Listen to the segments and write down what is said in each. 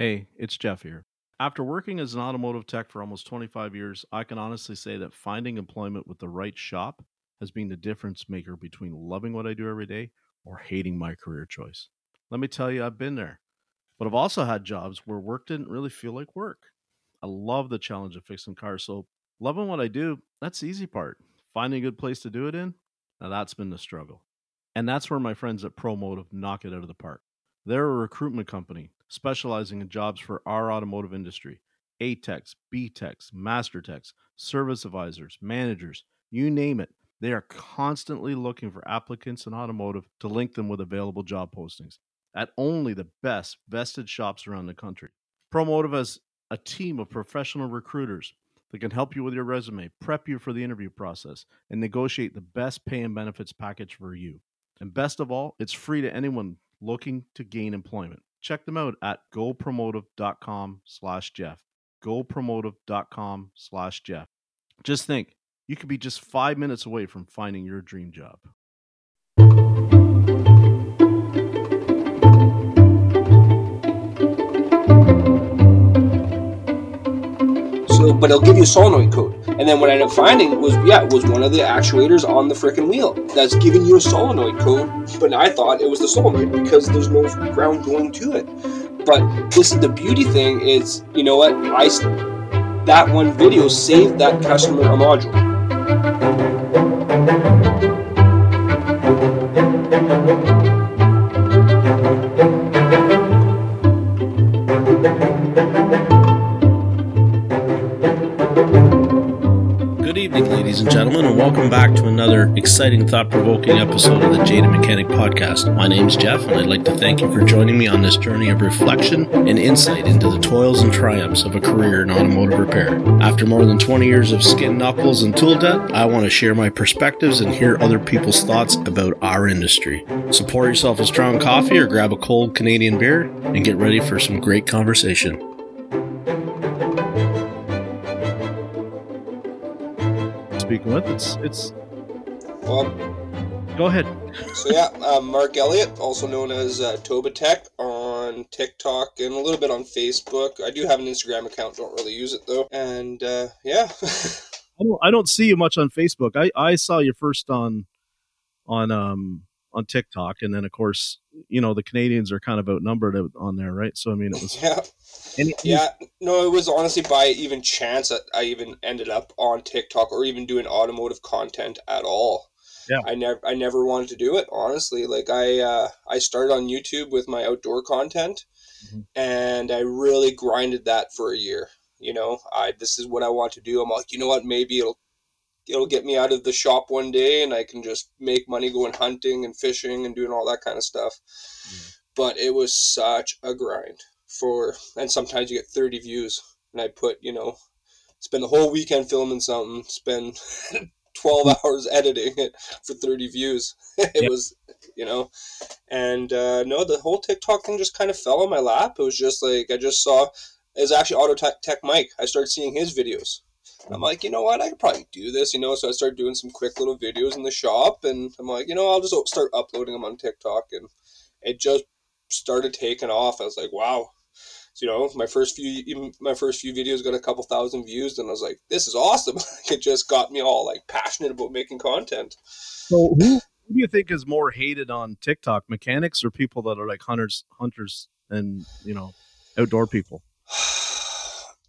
Hey, it's Jeff here. After working as an automotive tech for almost 25 years, I can honestly say that finding employment with the right shop has been the difference maker between loving what I do every day or hating my career choice. Let me tell you, I've been there. But I've also had jobs where work didn't really feel like work. I love the challenge of fixing cars. So, loving what I do, that's the easy part. Finding a good place to do it in, now that's been the struggle. And that's where my friends at ProMotive knock it out of the park. They're a recruitment company specializing in jobs for our automotive industry. A techs, B service advisors, managers, you name it. They are constantly looking for applicants in automotive to link them with available job postings at only the best vested shops around the country. ProMotive has a team of professional recruiters that can help you with your resume, prep you for the interview process, and negotiate the best pay and benefits package for you. And best of all, it's free to anyone looking to gain employment. Check them out at gopromotive.com slash Jeff. Gopromotive.com slash Jeff. Just think, you could be just five minutes away from finding your dream job. So, but it'll give you a solenoid code. And then what I ended up finding was, yeah, it was one of the actuators on the freaking wheel that's giving you a solenoid code. But I thought it was the solenoid because there's no ground going to it. But this is the beauty thing is, you know what? I that one video saved that customer a module. Good ladies and gentlemen, and welcome back to another exciting, thought provoking episode of the Jaded Mechanic Podcast. My name's Jeff, and I'd like to thank you for joining me on this journey of reflection and insight into the toils and triumphs of a career in automotive repair. After more than 20 years of skin knuckles and tool debt, I want to share my perspectives and hear other people's thoughts about our industry. So pour yourself a strong coffee or grab a cold Canadian beer and get ready for some great conversation. Speaking with, it's it's Well, go ahead. so yeah, uh, Mark Elliott, also known as uh, Toba Tech on TikTok and a little bit on Facebook. I do have an Instagram account, don't really use it though. And uh, yeah, I don't, I don't see you much on Facebook. I, I saw you first on on um on TikTok, and then of course you know the Canadians are kind of outnumbered on there, right? So I mean, it was yeah. any, Yeah, no, it was honestly by even chance that I even ended up on TikTok or even doing automotive content at all. Yeah. I never I never wanted to do it, honestly. Like I uh I started on YouTube with my outdoor content Mhm. and I really grinded that for a year. You know, I this is what I want to do. I'm like, you know what, maybe it'll it'll get me out of the shop one day and I can just make money going hunting and fishing and doing all that kind of stuff. But it was such a grind for and sometimes you get 30 views and i put you know spend the whole weekend filming something spend 12 hours editing it for 30 views. It Yeah. was you know and uh, no the whole tiktok thing just kind of fell on my lap. It was just like i just saw it was actually auto tech mike. I started seeing his videos i'm like you know what i could probably do this you know so i started doing some quick little videos in the shop and i'm like you know i'll just start uploading them on tiktok and it just started taking off i was like wow so, you know, my first few even my first few videos got a couple thousand views, and I was like, "This is awesome!" it just got me all like passionate about making content. so who, who do you think is more hated on TikTok, mechanics or people that are like hunters, hunters, and you know, outdoor people?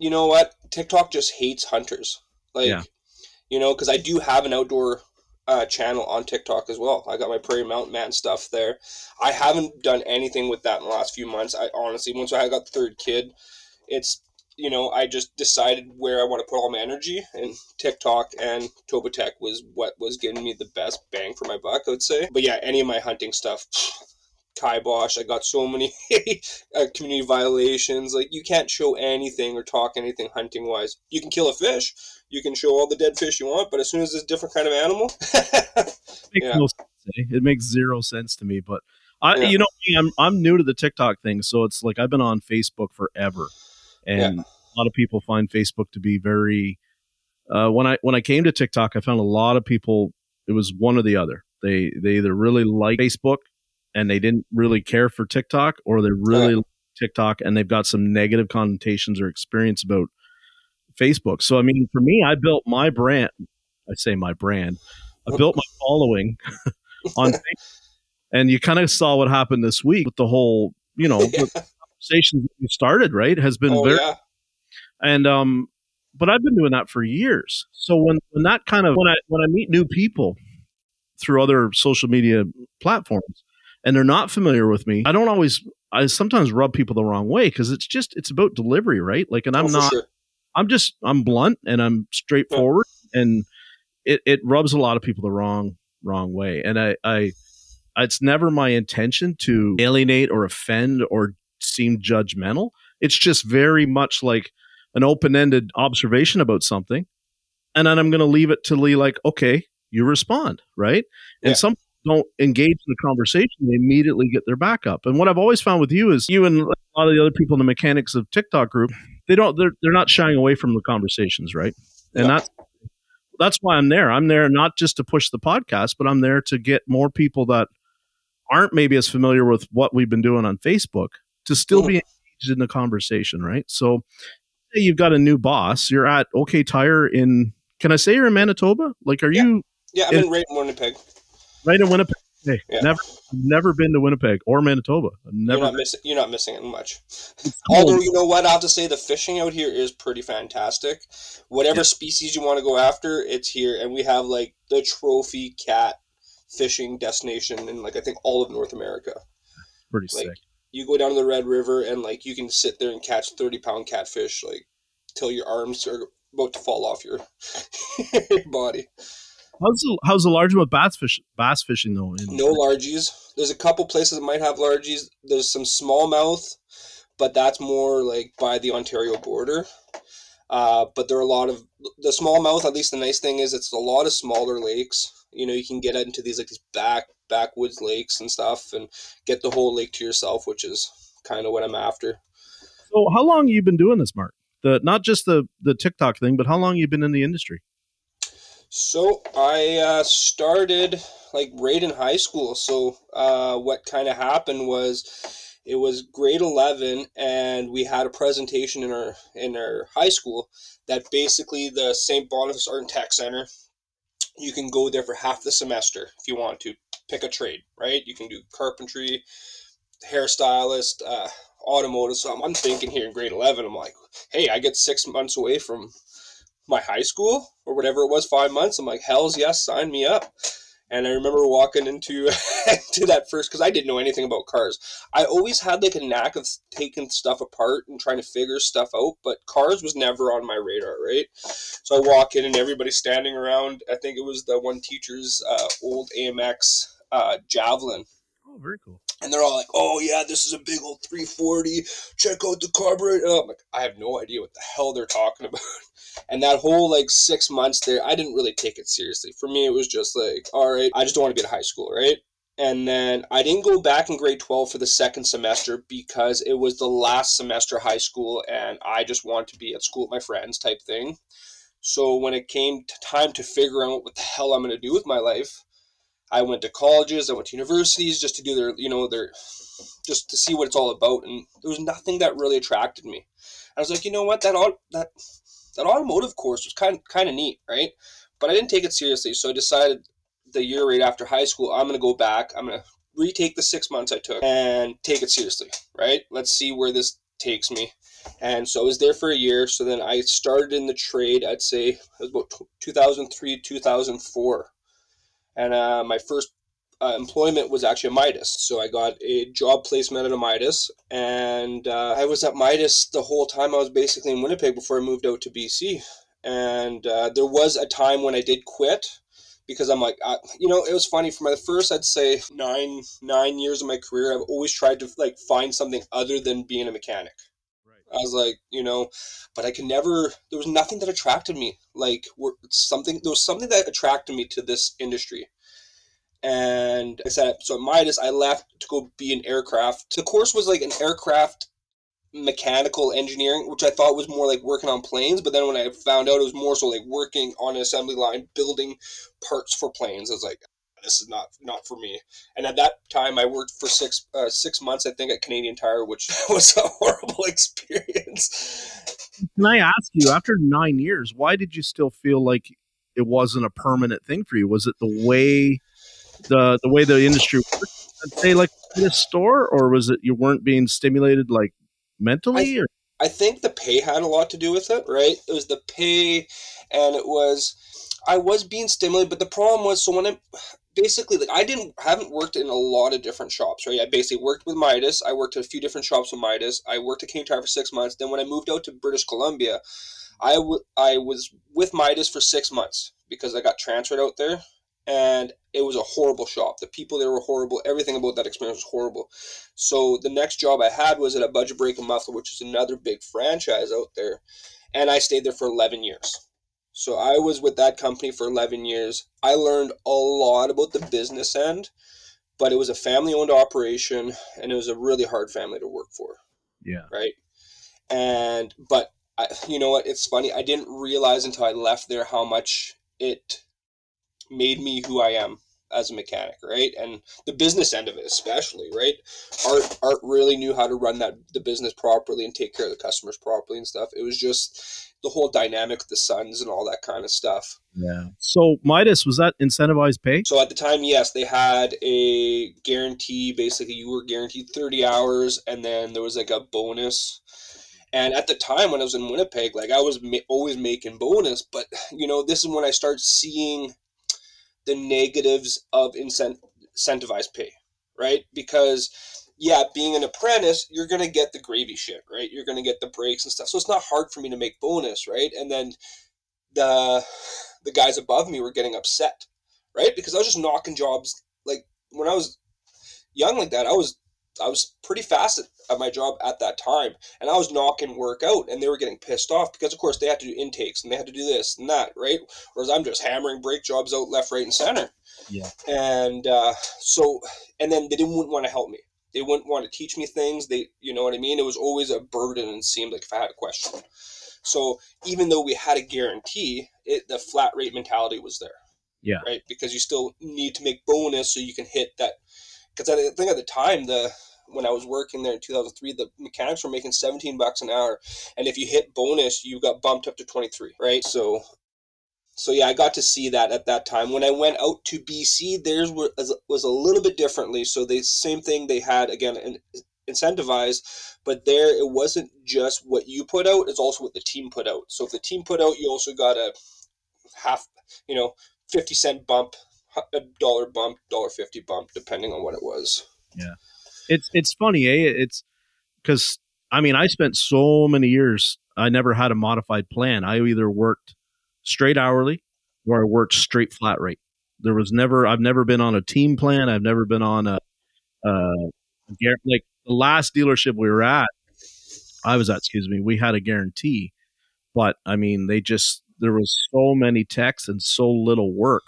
You know what? TikTok just hates hunters. Like, Yeah. you know, because I do have an outdoor uh, channel on TikTok as well. I got my Prairie Mountain Man stuff there. I haven't done anything with that in the last few months. I honestly, once I got the third kid, it's you know, I just decided where I want to put all my energy, and TikTok and Toba Tech was what was giving me the best bang for my buck, I would say. But yeah, any of my hunting stuff, kibosh. I got so many uh, community violations. Like you can't show anything or talk anything hunting wise. You can kill a fish. You can show all the dead fish you want, but as soon as it's a different kind of animal, Yeah. no eh? It makes zero sense to me. But I, Yeah. you know, I'm I'm new to the TikTok thing, so it's like I've been on Facebook forever, and a lot of people find Facebook to be very. Uh, when I when I came to TikTok, I found a lot of people. It was one or the other. They they either really like Facebook and they didn't really care for TikTok, or they really Yeah. like TikTok and they've got some negative connotations or experience about Facebook. So I mean, for me, I built my brand. I say my brand. I built my following on Facebook. And you kind of saw what happened this week with the whole, you know, yeah. we started, right? Has been oh, very yeah. and um but I've been doing that for years. So when when that kind of when I when I meet new people through other social media platforms and they're not familiar with me, I don't always I sometimes rub people the wrong way because it's just it's about delivery, right? Like and I'm oh, not sure. I'm just I'm blunt and I'm straightforward yeah. and it, it rubs a lot of people the wrong wrong way. And I, I it's never my intention to alienate or offend or seem judgmental. It's just very much like an open-ended observation about something. And then I'm going to leave it to Lee like, okay, you respond, right? And some don't engage in the conversation, they immediately get their back up. And what I've always found with you is you and a lot of the other people in the mechanics of TikTok group, they don't they're they're not shying away from the conversations, right? And yeah. that's that's why I'm there. I'm there not just to push the podcast, but I'm there to get more people that aren't maybe as familiar with what we've been doing on Facebook to still be mm. engaged in the conversation, right? So you've got a new boss. You're at OK Tire in can I say you're in Manitoba? Like are yeah. you Yeah, I'm in, in right in Winnipeg. Right in Winnipeg. Hey, yeah. never, never been to Winnipeg or Manitoba. never. You're not missing. You're not missing it much. Although you know what, I have to say the fishing out here is pretty fantastic. Whatever yeah. species you want to go after, it's here, and we have like the trophy cat fishing destination in like I think all of North America. Pretty like, sick. You go down to the Red River and like you can sit there and catch thirty pound catfish like till your arms are about to fall off your, your body. How's the, how's the largemouth bass fish bass fishing though? In- no largies. There's a couple places that might have largies. There's some smallmouth, but that's more like by the Ontario border. Uh, but there are a lot of the smallmouth. At least the nice thing is it's a lot of smaller lakes. You know, you can get into these like these back backwoods lakes and stuff, and get the whole lake to yourself, which is kind of what I'm after. So, how long you been doing this, Mark? The not just the the TikTok thing, but how long you been in the industry? So I uh, started like right in high school. So uh, what kind of happened was it was grade 11 and we had a presentation in our in our high school that basically the St. Boniface Art and Tech Center you can go there for half the semester if you want to pick a trade, right? You can do carpentry, hairstylist, uh, automotive. So I'm, I'm thinking here in grade 11, I'm like, hey, I get six months away from my high school or whatever it was, five months. I'm like, hell's yes, sign me up. And I remember walking into to that first because I didn't know anything about cars. I always had like a knack of taking stuff apart and trying to figure stuff out, but cars was never on my radar, right? So I walk in and everybody's standing around. I think it was the one teacher's uh, old AMX uh, Javelin. Oh, very cool and they're all like, "Oh yeah, this is a big old 340. Check out the carburetor." And I'm like, I have no idea what the hell they're talking about. And that whole like six months there, I didn't really take it seriously. For me, it was just like, all right, I just don't want to be in high school, right? And then I didn't go back in grade 12 for the second semester because it was the last semester high school and I just wanted to be at school with my friends type thing. So when it came to time to figure out what the hell I'm going to do with my life, I went to colleges, I went to universities just to do their, you know, their, just to see what it's all about. And there was nothing that really attracted me. I was like, you know what, that all, that that automotive course was kind kind of neat, right? But I didn't take it seriously, so I decided the year right after high school, I'm gonna go back. I'm gonna retake the six months I took and take it seriously, right? Let's see where this takes me. And so I was there for a year. So then I started in the trade. I'd say it was about 2003, 2004 and uh, my first uh, employment was actually at Midas. So I got a job placement at a Midas, and uh, I was at Midas the whole time. I was basically in Winnipeg before I moved out to BC. And uh, there was a time when I did quit because I'm like, I, you know, it was funny for my first, I'd say nine nine years of my career. I've always tried to like find something other than being a mechanic. I was like, you know, but I could never. There was nothing that attracted me. Like, something. There was something that attracted me to this industry. And I said, so at Midas, I left to go be an aircraft. The course was like an aircraft mechanical engineering, which I thought was more like working on planes. But then when I found out it was more so like working on an assembly line, building parts for planes, I was like, this is not not for me. And at that time, I worked for six uh, six months, I think, at Canadian Tire, which was a horrible experience. Can I ask you, after nine years, why did you still feel like it wasn't a permanent thing for you? Was it the way the the way the industry worked? I'd say like in a store, or was it you weren't being stimulated like mentally? I, or I think the pay had a lot to do with it, right? It was the pay, and it was I was being stimulated, but the problem was so when I basically like I didn't haven't worked in a lot of different shops, right? I basically worked with Midas. I worked at a few different shops with Midas. I worked at King Tire for six months. Then when I moved out to British Columbia, I, w- I was with Midas for six months because I got transferred out there and it was a horrible shop. The people there were horrible. Everything about that experience was horrible. So the next job I had was at a Budget Brake and Muffler, which is another big franchise out there, and I stayed there for 11 years. So I was with that company for 11 years. I learned a lot about the business end, but it was a family-owned operation, and it was a really hard family to work for. Yeah. Right. And but I, you know what? It's funny. I didn't realize until I left there how much it made me who I am as a mechanic, right? And the business end of it, especially, right? Art Art really knew how to run that the business properly and take care of the customers properly and stuff. It was just the whole dynamic, the sons and all that kind of stuff. Yeah. So Midas was that incentivized pay? So at the time, yes, they had a guarantee. Basically, you were guaranteed thirty hours, and then there was like a bonus. And at the time when I was in Winnipeg, like I was ma- always making bonus, but you know, this is when I start seeing the negatives of incent- incentivized pay, right? Because yeah, being an apprentice, you're gonna get the gravy shit, right? You're gonna get the breaks and stuff. So it's not hard for me to make bonus, right? And then the the guys above me were getting upset, right? Because I was just knocking jobs like when I was young like that, I was I was pretty fast at, at, my job at that time, and I was knocking work out, and they were getting pissed off because, of course, they had to do intakes and they had to do this and that, right? Whereas I'm just hammering brake jobs out left, right, and center. Yeah. And uh, so, and then they didn't want to help me. They wouldn't want to teach me things. They, you know what I mean? It was always a burden, and seemed like if I had a question. So even though we had a guarantee, it the flat rate mentality was there. Yeah. Right, because you still need to make bonus so you can hit that because I think at the time the when I was working there in 2003, the mechanics were making 17 bucks an hour, and if you hit bonus, you got bumped up to 23, right? So, so yeah, I got to see that at that time. When I went out to BC, theirs was was a little bit differently. So the same thing they had again incentivized, but there it wasn't just what you put out; it's also what the team put out. So if the team put out, you also got a half, you know, 50 cent bump a dollar bump, dollar fifty bump, depending on what it was. Yeah, it's it's funny, eh? It's because I mean I spent so many years. I never had a modified plan. I either worked straight hourly or I worked straight flat rate. There was never. I've never been on a team plan. I've never been on a, uh, like the last dealership we were at. I was at. Excuse me. We had a guarantee, but I mean they just there was so many techs and so little work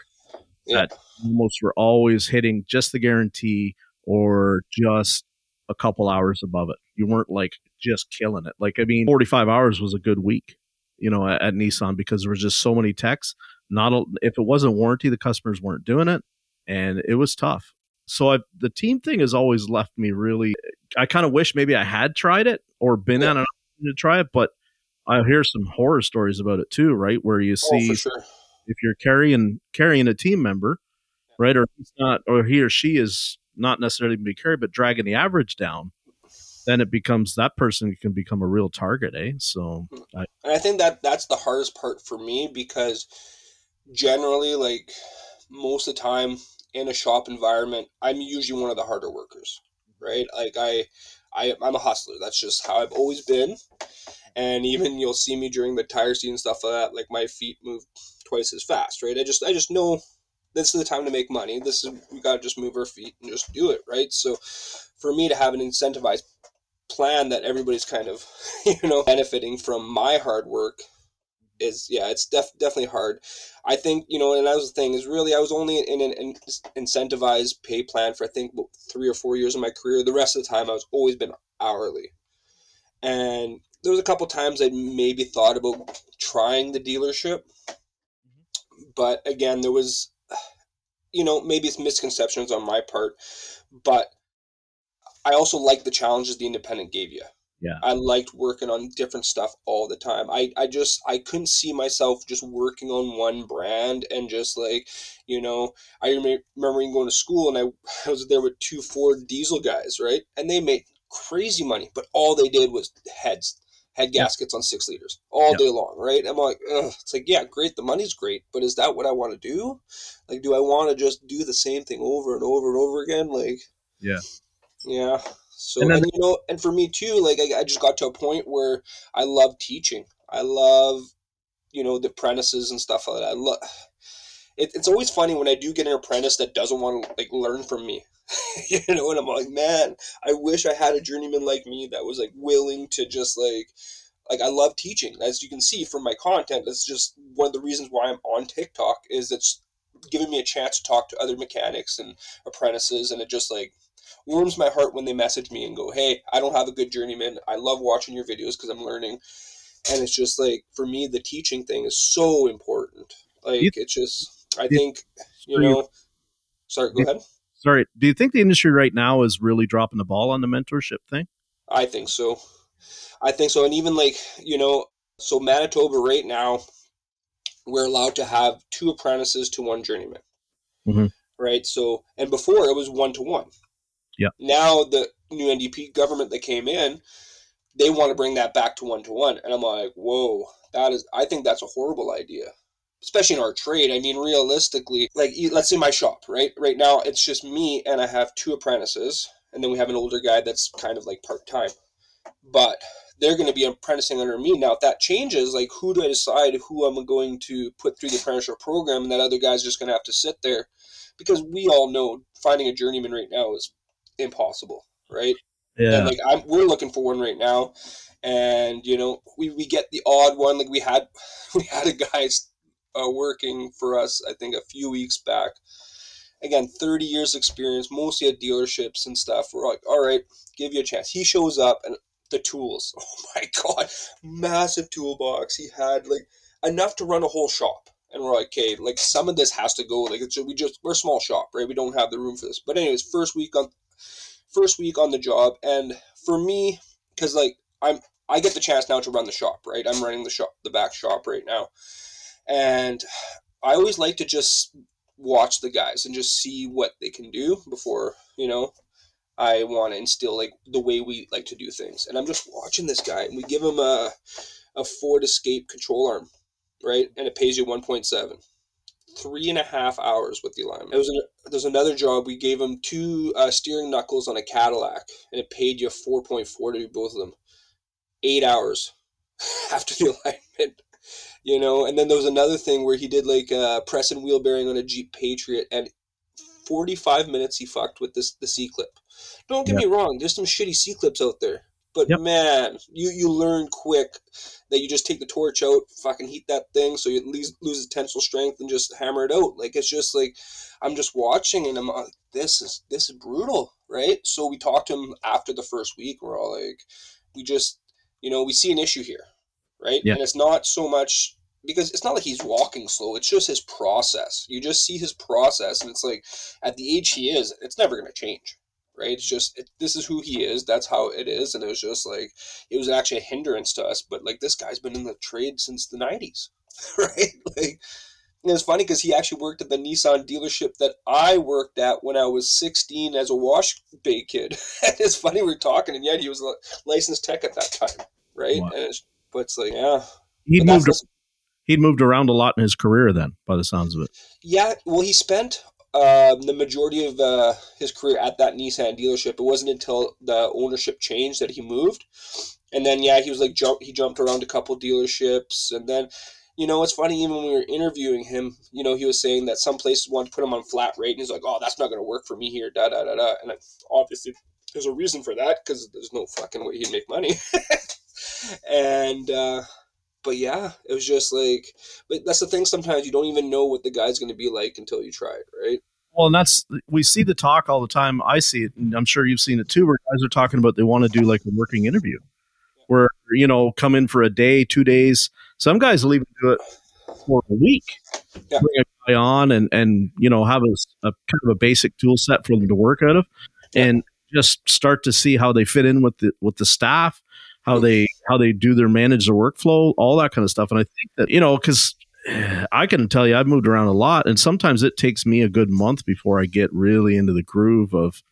Yeah. that almost were always hitting just the guarantee or just a couple hours above it. You weren't like just killing it. Like I mean, 45 hours was a good week, you know, at, at Nissan because there was just so many techs. Not a, if it wasn't warranty, the customers weren't doing it, and it was tough. So I, the team thing has always left me really. I kind of wish maybe I had tried it or been Yeah. on an opportunity to try it, but I hear some horror stories about it too, right? Where you Oh, see for sure. If you're carrying carrying a team member, right, or he's not, or he or she is not necessarily being carried, but dragging the average down, then it becomes that person can become a real target, eh? So, I, And I think that that's the hardest part for me because generally, like most of the time in a shop environment, I'm usually one of the harder workers, right? Like I, I I'm a hustler. That's just how I've always been. And even you'll see me during the tire season stuff like that. Like my feet move twice as fast, right? I just I just know this is the time to make money. This is we gotta just move our feet and just do it, right? So for me to have an incentivized plan that everybody's kind of you know benefiting from my hard work is yeah it's def- definitely hard i think you know and that was the thing is really i was only in an in- incentivized pay plan for i think three or four years of my career the rest of the time i was always been hourly and there was a couple times i maybe thought about trying the dealership mm-hmm. but again there was you know, maybe it's misconceptions on my part, but I also like the challenges the independent gave you. Yeah. I liked working on different stuff all the time. I, I just I couldn't see myself just working on one brand and just like, you know, I remember going to school and I, I was there with two Ford diesel guys, right? And they made crazy money, but all they did was heads, head gaskets on six liters all yeah. day long, right? I'm like, Ugh. it's like, yeah, great, the money's great, but is that what I want to do? Like, do I want to just do the same thing over and over and over again? Like, yeah, yeah. So and, then, and you know, and for me too, like I, I just got to a point where I love teaching. I love, you know, the apprentices and stuff like that. I love. It, it's always funny when I do get an apprentice that doesn't want to like learn from me. you know, and I'm like, man, I wish I had a journeyman like me that was like willing to just like like I love teaching. As you can see from my content, that's just one of the reasons why I'm on TikTok is it's giving me a chance to talk to other mechanics and apprentices and it just like warms my heart when they message me and go, "Hey, I don't have a good journeyman. I love watching your videos because I'm learning." And it's just like for me, the teaching thing is so important. Like it's just, I think, you know. Sorry, go ahead. Sorry, do you think the industry right now is really dropping the ball on the mentorship thing? I think so. I think so, and even like you know, so Manitoba right now, we're allowed to have two apprentices to one journeyman. Mm-hmm. Right. So, and before it was one to one. Yeah. Now the new NDP government that came in, they want to bring that back to one to one, and I'm like, whoa, that is. I think that's a horrible idea, especially in our trade. I mean, realistically, like let's say my shop, right? Right now it's just me and I have two apprentices, and then we have an older guy that's kind of like part time, but they're going to be apprenticing under me. Now, if that changes, like who do I decide who I'm going to put through the apprenticeship program, and that other guy's just going to have to sit there, because we all know finding a journeyman right now is impossible, right? Yeah. And like I'm, we're looking for one right now, and you know we, we get the odd one. Like we had we had a guy uh, working for us, I think a few weeks back. Again, 30 years experience, mostly at dealerships and stuff. We're like, all right, give you a chance. He shows up and the tools. Oh my god, massive toolbox. He had like enough to run a whole shop and we're like, okay, like some of this has to go. Like, it's, we just we're a small shop, right? We don't have the room for this. But anyways, first week on first week on the job, and for me, because like I'm I get the chance now to run the shop, right? I'm running the shop, the back shop right now, and I always like to just watch the guys and just see what they can do before you know I want to instill like the way we like to do things. And I'm just watching this guy, and we give him a a Ford Escape control arm, right? And it pays you 1.7 three and a half hours with the alignment. An, there's another job we gave him two uh, steering knuckles on a Cadillac, and it paid you four point four to do both of them. Eight hours after the alignment, you know. And then there was another thing where he did like uh, press and wheel bearing on a Jeep Patriot, and forty five minutes he fucked with this the C clip. Don't get me wrong, there's some shitty C clips out there. But yep. man, you you learn quick that you just take the torch out, fucking heat that thing, so you lose lose the tensile strength and just hammer it out. Like it's just like I'm just watching and I'm like, this is this is brutal, right? So we talked to him after the first week. We're all like, we just you know we see an issue here, right? Yeah. And it's not so much because it's not like he's walking slow. It's just his process. You just see his process, and it's like at the age he is, it's never going to change right? It's just it, this is who he is. That's how it is, and it was just like it was actually a hindrance to us. But like this guy's been in the trade since the '90s, right? Like and it's funny because he actually worked at the Nissan dealership that I worked at when I was 16 as a wash bay kid. and it's funny we're talking, and yet he was a licensed tech at that time, right? Wow. It's, but it's like, yeah, he moved. He'd moved around a lot in his career then, by the sounds of it. Yeah, well, he spent um, the majority of uh, his career at that Nissan dealership. It wasn't until the ownership changed that he moved, and then yeah, he was like jump. He jumped around a couple dealerships, and then you know it's funny. Even when we were interviewing him, you know, he was saying that some places wanted to put him on flat rate, and he's like, "Oh, that's not going to work for me here." Da da da da. And obviously, there's a reason for that because there's no fucking way he'd make money. and uh, but yeah, it was just like, but that's the thing. Sometimes you don't even know what the guy's going to be like until you try it, right? Well, and that's we see the talk all the time. I see it, and I'm sure you've seen it too. Where guys are talking about they want to do like a working interview, where you know come in for a day, two days. Some guys will even do it for a week. Yeah. Bring a guy on and and you know have a, a kind of a basic tool set for them to work out of, Yeah. and just start to see how they fit in with the with the staff, how they how they do their manage their workflow, all that kind of stuff. And I think that you know because. I can tell you, I've moved around a lot, and sometimes it takes me a good month before I get really into the groove of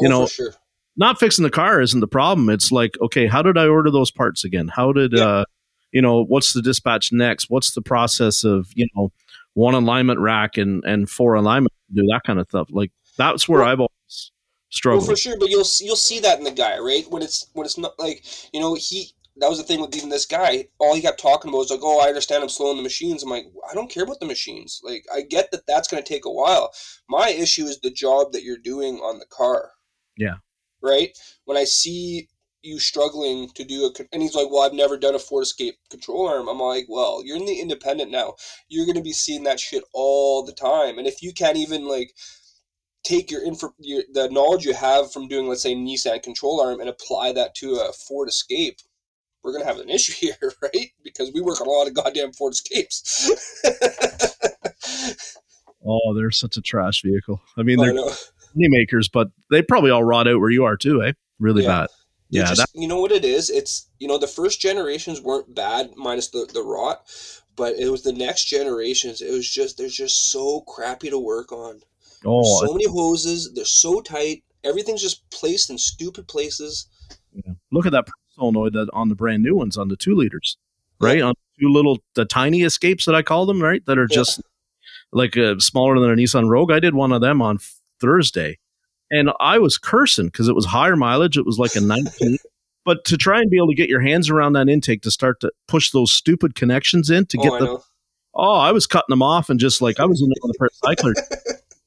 You Oh, know, sure. not fixing the car isn't the problem. It's like, okay, how did I order those parts again? How did Yeah. uh you know, what's the dispatch next? What's the process of, you know, one alignment rack and and four alignment do that kind of stuff. Like that's where Well- I've always Well, for sure, but you'll see, you'll see that in the guy, right? When it's when it's not like you know he that was the thing with even this guy. All he kept talking about was like, "Oh, I understand I'm slowing the machines." I'm like, I don't care about the machines. Like, I get that that's going to take a while. My issue is the job that you're doing on the car. Yeah. Right. When I see you struggling to do a, and he's like, "Well, I've never done a Ford Escape control arm." I'm like, "Well, you're in the independent now. You're going to be seeing that shit all the time, and if you can't even like." Take your info your, the knowledge you have from doing let's say Nissan control arm and apply that to a Ford Escape we're gonna have an issue here right because we work on a lot of goddamn Ford Escapes oh, they're such a trash vehicle. I mean, they're know. money makers, but they probably all rot out where you are too, eh? Really Yeah. bad. They're Yeah, just, that, you know what it is it's you know the first generations weren't bad minus the, the rot but it was the next generations it was just they're just so crappy to work on oh, so many hoses they're so tight everything's just placed in stupid places Yeah. Look at that solenoid that on the brand new ones on the two liters, right? On two little the tiny escapes that I call them, right? That are Yeah. just like uh, smaller than a Nissan Rogue. I did one of them on Thursday, and I was cursing because it was higher mileage. It was like a 19. But to try and be able to get your hands around that intake to start to push those stupid connections in to oh, get I the know. oh, I was cutting them off and just like I was in on the cycler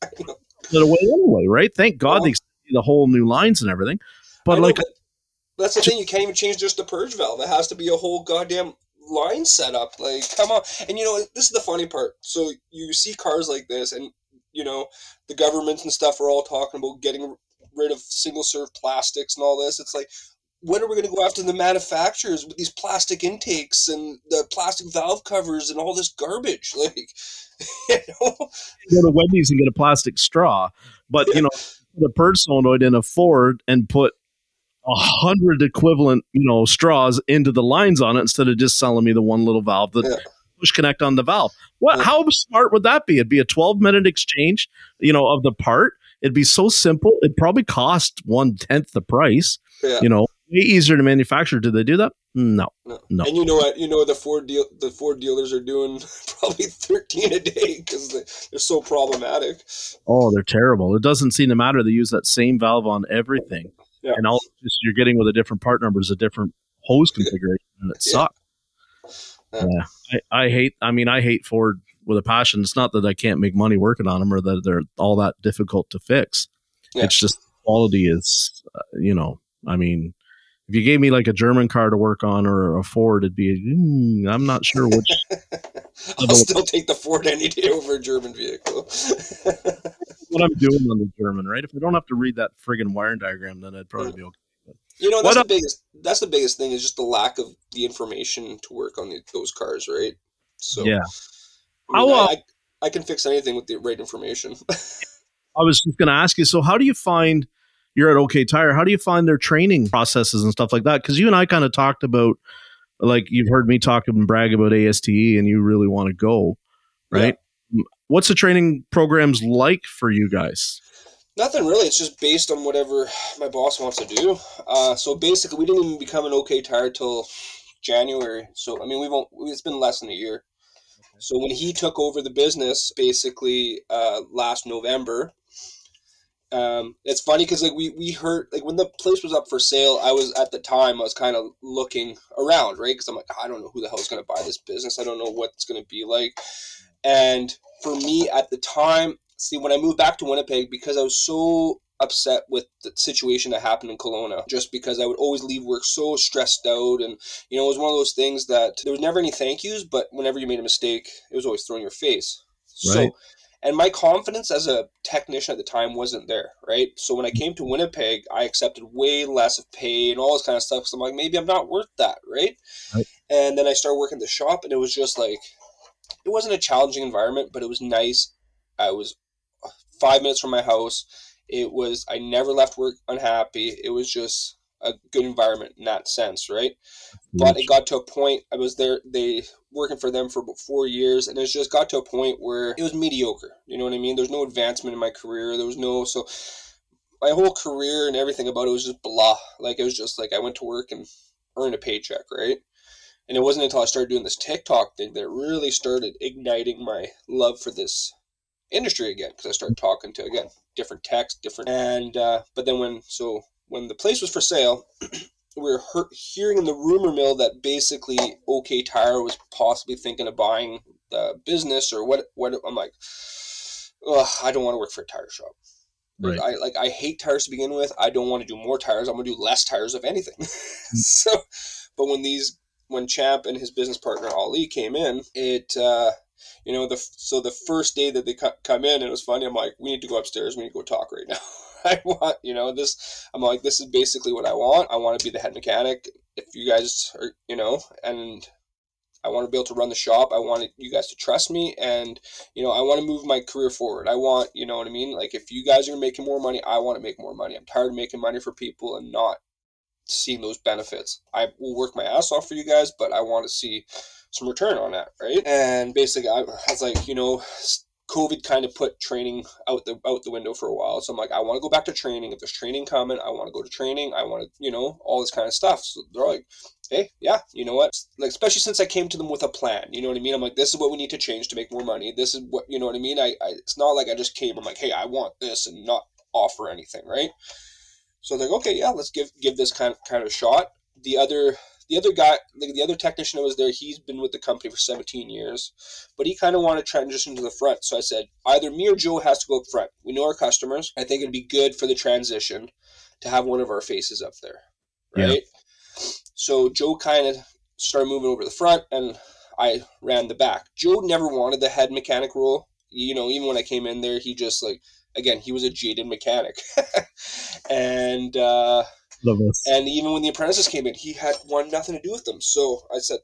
it away anyway, right? Thank God Oh. they the whole new lines and everything. But know, like but that's the thing. You can't even change just the purge valve. It has to be a whole goddamn line setup. Like, come on. And you know, this is the funny part. So you see cars like this, and you know, the governments and stuff are all talking about getting rid of single serve plastics and all this. It's like. When are we going to go after the manufacturers with these plastic intakes and the plastic valve covers and all this garbage? Like, you know, go to Wendy's and get a plastic straw, but you know, a purge solenoid in a Ford and put a hundred equivalent, you know, straws into the lines on it instead of just selling me the one little valve that Yeah. push connect on the valve. What? Yeah. How smart would that be? It'd be a twelve minute exchange, you know, of the part. It'd be so simple. It'd probably cost one tenth the price. yeah. You know, way easier to manufacture. Did they do that? No. No. No. And you know what? You know the Ford deal. The Ford dealers are doing probably thirteen a day because they, they're so problematic. Oh, they're terrible. It doesn't seem to matter. They use that same valve on everything. Yeah. And all just you're getting with a different part number is a different hose configuration and it Yeah. sucks. Yeah. Yeah. I, I hate I mean I hate Ford with a passion. It's not that I can't make money working on them or that they're all that difficult to fix. Yeah. It's just quality is uh, you know, I mean if you gave me like a German car to work on or a Ford, it'd be mm, I'm not sure which. I'll still take the Ford any day over a German vehicle. what I'm doing on the German, right? If I don't have to read that friggin' wiring diagram, then I'd probably be okay. you know, that's the up- biggest. That's the biggest thing is just the lack of the information to work on the, those cars, right? So Yeah. I, mean, uh, I, I, I can fix anything with the right information. I was just going to ask you. So, how do you find you're at OK Tire? How do you find their training processes and stuff like that? Because you and I kind of talked about, like, you've heard me talk and brag about ASTE, and you really want to go, right? What's the training programs like for you guys? Nothing really. It's just based on whatever my boss wants to do. Uh, so basically, we didn't even become an OK Tire till January. So I mean, we've on- it's been less than a year. So when he took over the business, basically uh, last November, um, it's funny because like we we heard like when the place was up for sale, I was at the time I was kind of looking around, right? Because I'm like, I don't know who the hell is going to buy this business. I don't know what it's going to be like. And for me at the time, see, when I moved back to Winnipeg, because I was so upset with the situation that happened in Kelowna, just because I would always leave work so stressed out. And, you know, it was one of those things that there was never any thank yous, but whenever you made a mistake, it was always thrown in your face. Right. So, and my confidence as a technician at the time wasn't there, right? So when I came to Winnipeg, I accepted way less of pay and all this kind of stuff. So I'm like, maybe I'm not worth that, right? Right. And then I started working the shop, and it was just like, it wasn't a challenging environment, but it was nice. I was five minutes from my house. It was I never left work unhappy. It was just a good environment in that sense, right? But it got to a point I was there they working for them for about four years and it just got to a point where it was mediocre. You know what I mean? There's no advancement in my career. There was no so my whole career and everything about it was just blah. Like it was just like I went to work and earned a paycheck, right? And it wasn't until I started doing this TikTok thing that really started igniting my love for this industry again because I started talking to again different techs, different and uh, but then when so when the place was for sale, we were hearing in the rumor mill that basically OK Tire was possibly thinking of buying the business or what. What I'm like, I don't want to work for a tire shop. Right. I like I hate tires to begin with. I don't want to do more tires. I'm gonna do less tires of anything. Hmm. so, but when these when Champ and his business partner Ali came in, it uh, you know the so the first day that they come in, it was funny. I'm like, we need to go upstairs. We need to go talk right now. I want, you know, this. I'm like, this is basically what I want. I want to be the head mechanic. If you guys are, you know, and I want to be able to run the shop. I want you guys to trust me, and you know, I want to move my career forward. I want, you know what I mean. Like, if you guys are making more money, I want to make more money. I'm tired of making money for people and not seeing those benefits. I will work my ass off for you guys, but I want to see some return on that, right? And basically, I was like, you know, COVID kind of put training out the out the window for a while. So I'm like, I want to go back to training. If there's training coming, I want to go to training. I want to, you know, all this kind of stuff. So they're like, hey, yeah, you know what? Like, especially since I came to them with a plan. You know what I mean? I'm like, this is what we need to change to make more money. This is what you know what I mean. I, I it's not like I just came. I'm like, hey, I want this and not offer anything, right? So they're like, okay, yeah, let's give give this kind of kind of shot. The other the other guy, the, the other technician that was there, he's been with the company for 17 years, but he kind of wanted to transition to the front. So I said, either me or Joe has to go up front. We know our customers. I think it'd be good for the transition to have one of our faces up there, right? Yeah. So Joe kind of started moving over the front, and I ran the back. Joe never wanted the head mechanic role. You know, even when I came in there, he just like again he was a jaded mechanic, and. uh. And even when the apprentices came in, he had wanted nothing to do with them. So I said,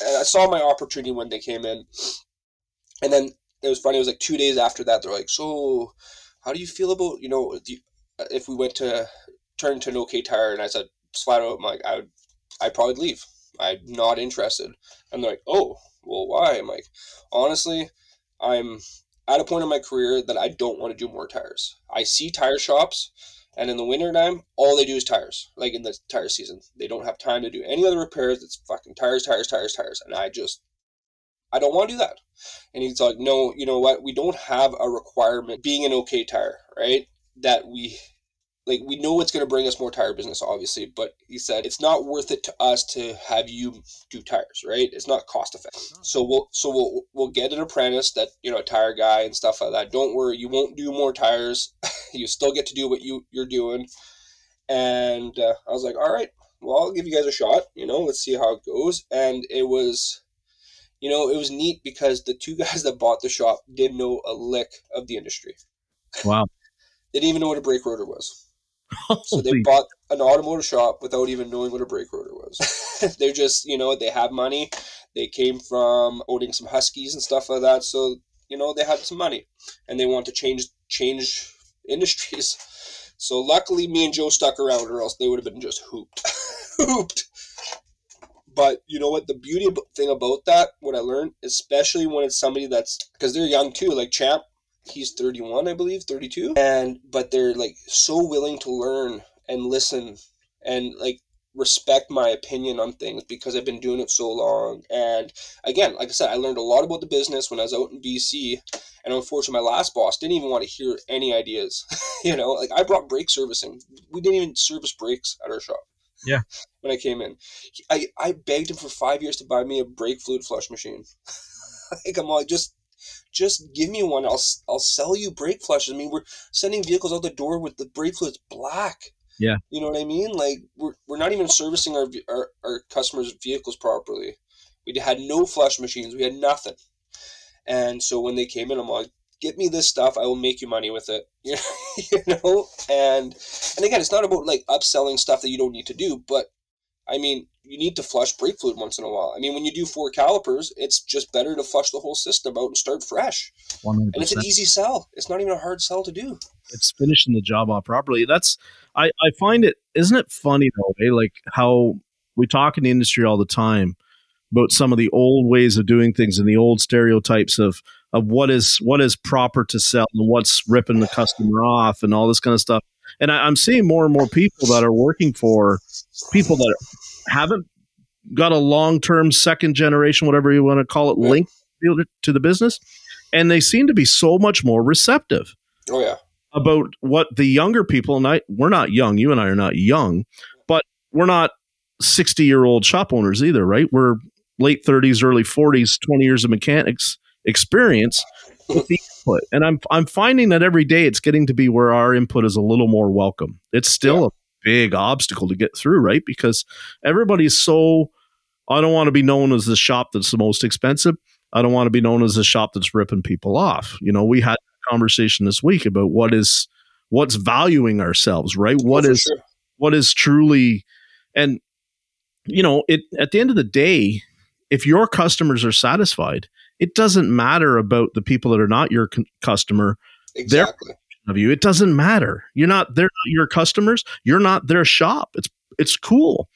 I saw my opportunity when they came in, and then it was funny. It was like two days after that. They're like, "So, how do you feel about you know the, uh, if we went to turn to an OK tire?" And I said, flat out, I'm like, I would, I'd probably leave. I'm not interested. And they're like, "Oh, well, why?" I'm like, honestly, I'm at a point in my career that I don't want to do more tires. I see tire shops and in the wintertime, all they do is tires. Like in the tire season, they don't have time to do any other repairs. It's fucking tires, tires, tires, tires. And I just, I don't want to do that. And he's like, no, you know what? We don't have a requirement being an OK tire, right? That we like we know it's going to bring us more tire business obviously but he said it's not worth it to us to have you do tires right? It's not cost effective. So we'll so we'll we'll get an apprentice that you know a tire guy and stuff like that. Don't worry you won't do more tires. You still get to do what you you're doing. And uh, i was like all right well i'll give you guys a shot you know let's see how it goes. And it was you know it was neat because the two guys that bought the shop didn't know a lick of the industry. Wow. They didn't even know what a brake rotor was so they bought an automotive shop without even knowing what a brake rotor was. They're just, you know, they have money. They came from owning some huskies and stuff like that, so you know they had some money, and they want to change change industries. So luckily, me and Joe stuck around, or else they would have been just hooped, hooped. But you know what? The beauty thing about that, what I learned, especially when it's somebody that's because they're young too, like Champ he's 31 i believe 32 and but they're like so willing to learn and listen and like respect my opinion on things because I've been doing it so long. And again, like I said, I learned a lot about the business when I was out in BC. And unfortunately, my last boss didn't even want to hear any ideas. you know, like I brought brake servicing. We didn't even service brakes at our shop. Yeah. When I came in, I, I begged him for five years to buy me a brake fluid flush machine. like I'm like, just just give me one. I'll I'll sell you brake flushes. I mean, we're sending vehicles out the door with the brake fluids black. Yeah. You know what I mean? Like we're we're not even servicing our our, our customers' vehicles properly. We had no flush machines. We had nothing. And so when they came in, I'm like, get me this stuff. I will make you money with it. you know? And and again, it's not about like upselling stuff that you don't need to do, but I mean, you need to flush brake fluid once in a while. I mean, when you do four calipers, it's just better to flush the whole system out and start fresh. 100%. And it's an easy sell. It's not even a hard sell to do. It's finishing the job off properly. That's I I find it isn't it funny though, eh? like how we talk in the industry all the time about some of the old ways of doing things and the old stereotypes of of what is what is proper to sell and what's ripping the customer off and all this kind of stuff. And I, I'm seeing more and more people that are working for people that haven't got a long term second generation, whatever you want to call it, link to the business, and they seem to be so much more receptive. Oh yeah, about what the younger people and I we're not young. You and I are not young, but we're not sixty year old shop owners either, right? We're late thirties, early forties, twenty years of mechanics experience with the input, and I'm I'm finding that every day it's getting to be where our input is a little more welcome. It's still yeah. a big obstacle to get through, right? Because everybody's so I don't want to be known as the shop that's the most expensive. I don't want to be known as the shop that's ripping people off. You know, we had a conversation this week about what is what's valuing ourselves, right? Oh, what is sure. what is truly and you know, it at the end of the day, if your customers are satisfied, it doesn't matter about the people that are not your c- customer. Exactly of you. It doesn't matter. You're not they're not your customers. You're not their shop. It's it's cool.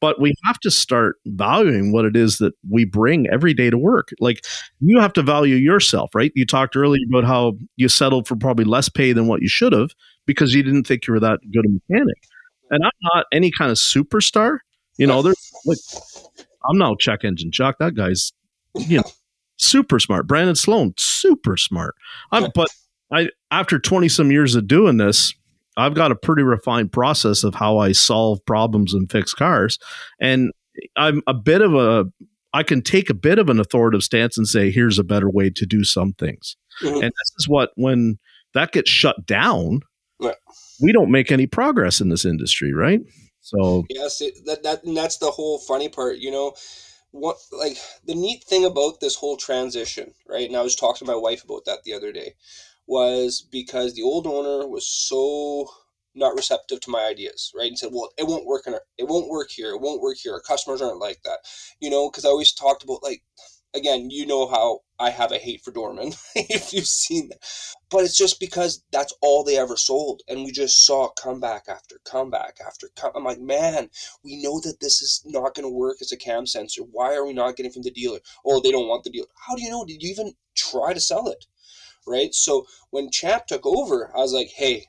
But we have to start valuing what it is that we bring every day to work. Like you have to value yourself, right? You talked earlier about how you settled for probably less pay than what you should have because you didn't think you were that good a mechanic. And I'm not any kind of superstar. You know, there's like I'm no check engine Chuck. That guy's you know super smart. Brandon Sloan, super smart. I'm but I after 20 some years of doing this, I've got a pretty refined process of how I solve problems and fix cars. And I'm a bit of a I can take a bit of an authoritative stance and say, here's a better way to do some things. Mm-hmm. And this is what when that gets shut down, right. we don't make any progress in this industry, right? So yes, it, that that and that's the whole funny part, you know. What like the neat thing about this whole transition, right? And I was talking to my wife about that the other day was because the old owner was so not receptive to my ideas, right? And said, "Well, it won't work in our, it won't work here. It won't work here. Our customers aren't like that." You know, because I always talked about like again, you know how I have a hate for Dorman if you've seen that. But it's just because that's all they ever sold. And we just saw comeback after comeback after come. I'm like, man, we know that this is not going to work as a cam sensor. Why are we not getting from the dealer? Oh, they don't want the dealer. How do you know? Did you even try to sell it? Right? So when Champ took over, I was like, hey,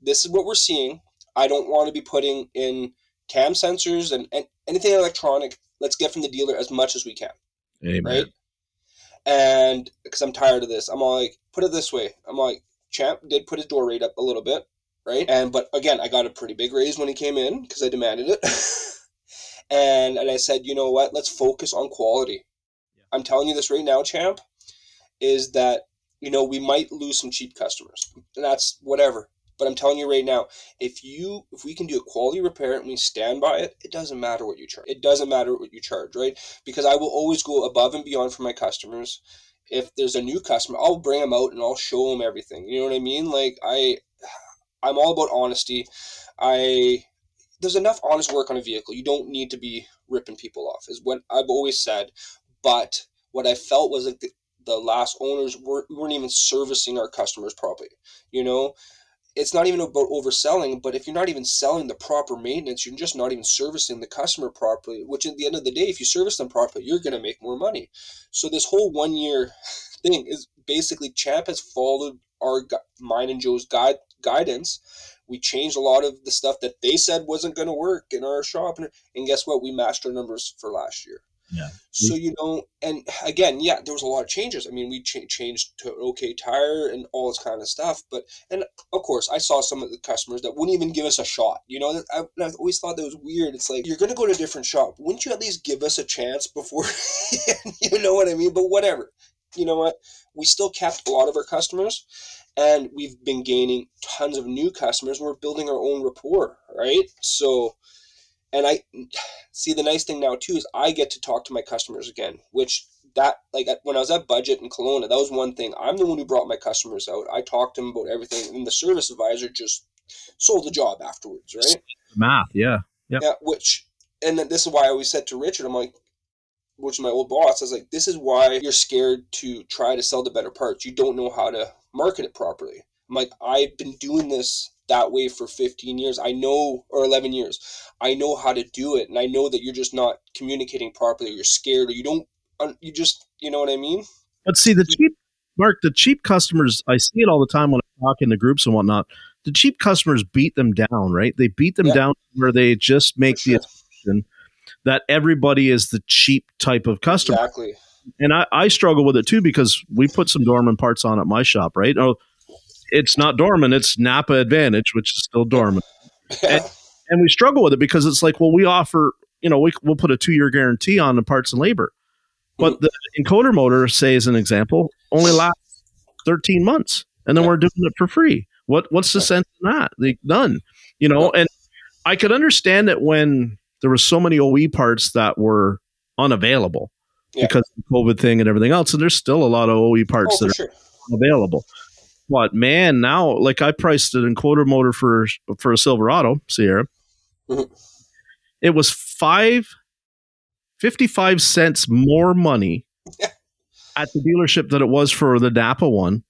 this is what we're seeing. I don't want to be putting in cam sensors and, and anything electronic. Let's get from the dealer as much as we can. Amen. Right. And because I'm tired of this, I'm all like, put it this way. I'm like, Champ did put his door rate up a little bit, right? And but again, I got a pretty big raise when he came in because I demanded it. and and I said, you know what? Let's focus on quality. Yeah. I'm telling you this right now, Champ, is that you know, we might lose some cheap customers. And that's whatever. But I'm telling you right now, if you if we can do a quality repair and we stand by it, it doesn't matter what you charge. It doesn't matter what you charge, right? Because I will always go above and beyond for my customers. If there's a new customer, I'll bring them out and I'll show them everything. You know what I mean? Like I I'm all about honesty. I there's enough honest work on a vehicle. You don't need to be ripping people off, is what I've always said. But what I felt was like the, the last owners weren't, weren't even servicing our customers properly. You know, it's not even about overselling, but if you're not even selling the proper maintenance, you're just not even servicing the customer properly, which at the end of the day, if you service them properly, you're going to make more money. So this whole one year thing is basically Champ has followed our mine and Joe's guide guidance. We changed a lot of the stuff that they said wasn't going to work in our shop, and, and guess what? We matched our numbers for last year. Yeah. So you know, and again, yeah, there was a lot of changes. I mean, we ch- changed to OK Tire and all this kind of stuff. But and of course, I saw some of the customers that wouldn't even give us a shot. You know, I, I always thought that was weird. It's like you're going to go to a different shop. Wouldn't you at least give us a chance before? you know what I mean? But whatever. You know what? We still kept a lot of our customers, and we've been gaining tons of new customers. We're building our own rapport, right? So and I see the nice thing now too is I get to talk to my customers again, which that like when I was at Budget in Kelowna, that was one thing. I'm the one who brought my customers out. I talked to them about everything, and the service advisor just sold the job afterwards, right? Math, yeah, yeah, yeah. Which and then this is why I always said to Richard, I'm like, which is my old boss, I was like, this is why you're scared to try to sell the better parts. You don't know how to market it properly. I'm like, I've been doing this that way for 15 years. I know, or 11 years. I know how to do it. And I know that you're just not communicating properly. or You're scared or you don't, you just, you know what I mean? But see, the cheap, Mark, the cheap customers, I see it all the time when I talk in the groups and whatnot. The cheap customers beat them down, right? They beat them yeah. down where they just make for the sure. assumption that everybody is the cheap type of customer. Exactly. And I, I struggle with it too because we put some dorman parts on at my shop, right? Oh, it's not dorman, it's Napa Advantage, which is still dorman. and, and, we struggle with it because it's like, well, we offer, you know, we, we'll put a two year guarantee on the parts and labor. But mm-hmm. the encoder motor, say as an example, only lasts 13 months. And then we're doing it for free. What what's the sense in that? Like, none. You know, and I could understand it when there were so many OE parts that were unavailable yeah. because of the COVID thing and everything else. And there's still a lot of OE parts oh, that are sure. available. But man, now like I priced an encoder motor for for a Silverado Sierra. Mm-hmm. It was five 55 cents more money at the dealership than it was for the Napa one.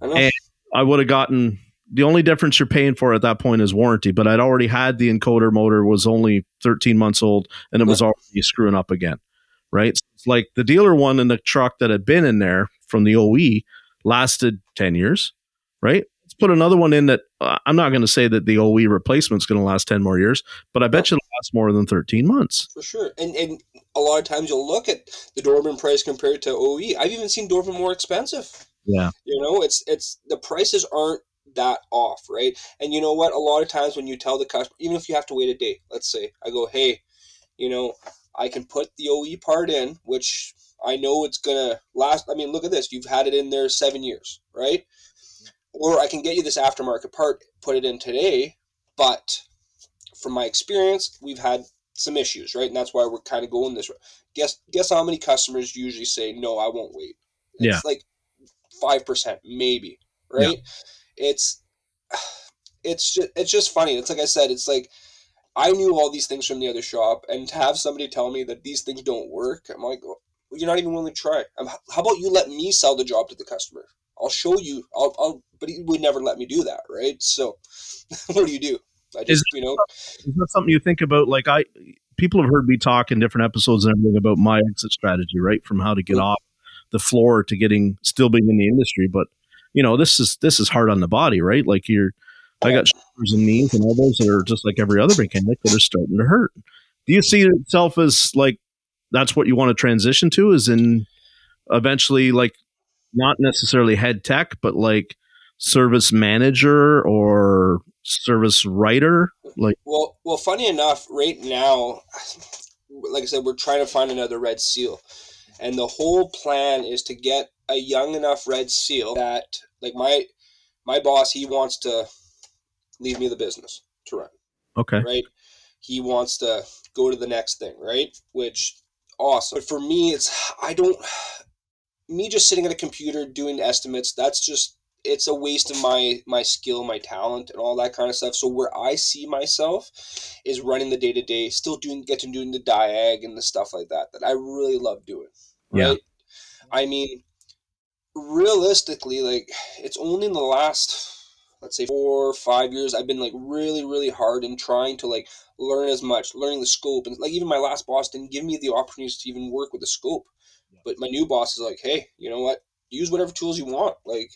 I and I would have gotten the only difference you're paying for at that point is warranty, but I'd already had the encoder motor was only 13 months old and it was already screwing up again. Right. So it's like the dealer one in the truck that had been in there from the OE lasted 10 years. Right. Let's put another one in that uh, I'm not going to say that the OE replacement is going to last 10 more years, but I bet you it'll last more than 13 months. For sure. And, and a lot of times you'll look at the Dorman price compared to OE. I've even seen Dorman more expensive. Yeah. You know, it's, it's, the prices aren't that off, right? And you know what? A lot of times when you tell the customer, even if you have to wait a day, let's say, I go, hey, you know, I can put the OE part in, which I know it's gonna last. I mean, look at this. You've had it in there seven years, right? Or I can get you this aftermarket part, put it in today, but from my experience, we've had some issues, right? And that's why we're kind of going this way. Guess guess how many customers usually say no, I won't wait. It's yeah. like five percent, maybe, right? Yeah it's it's just it's just funny. It's like I said, it's like I knew all these things from the other shop, and to have somebody tell me that these things don't work, I'm like, well, you're not even willing to try. Um, I'm, how about you let me sell the job to the customer? I'll show you. I'll, I'll but he would never let me do that, right? So, what do you do? I just, is, you know, is that something you think about? Like I, people have heard me talk in different episodes and everything about my exit strategy, right? From how to get off the floor to getting still being in the industry, but you know, this is this is hard on the body, right? Like you're I got shoulders and knees and elbows that are just like every other mechanic that are starting to hurt. Do you see yourself as like that's what you want to transition to is in eventually like not necessarily head tech, but like service manager or service writer? Like well well funny enough, right now like I said, we're trying to find another red seal. And the whole plan is to get a young enough red seal that like my my boss he wants to leave me the business to run. Okay. Right? He wants to go to the next thing, right? Which awesome. But for me it's I don't me just sitting at a computer doing estimates, that's just it's a waste of my my skill, my talent, and all that kind of stuff. So where I see myself is running the day to day, still doing get to doing the diag and the stuff like that that I really love doing. Right. Yeah. I mean, realistically, like it's only in the last let's say four or five years I've been like really, really hard in trying to like learn as much, learning the scope. And like even my last boss didn't give me the opportunities to even work with the scope. But my new boss is like, hey, you know what? Use whatever tools you want. Like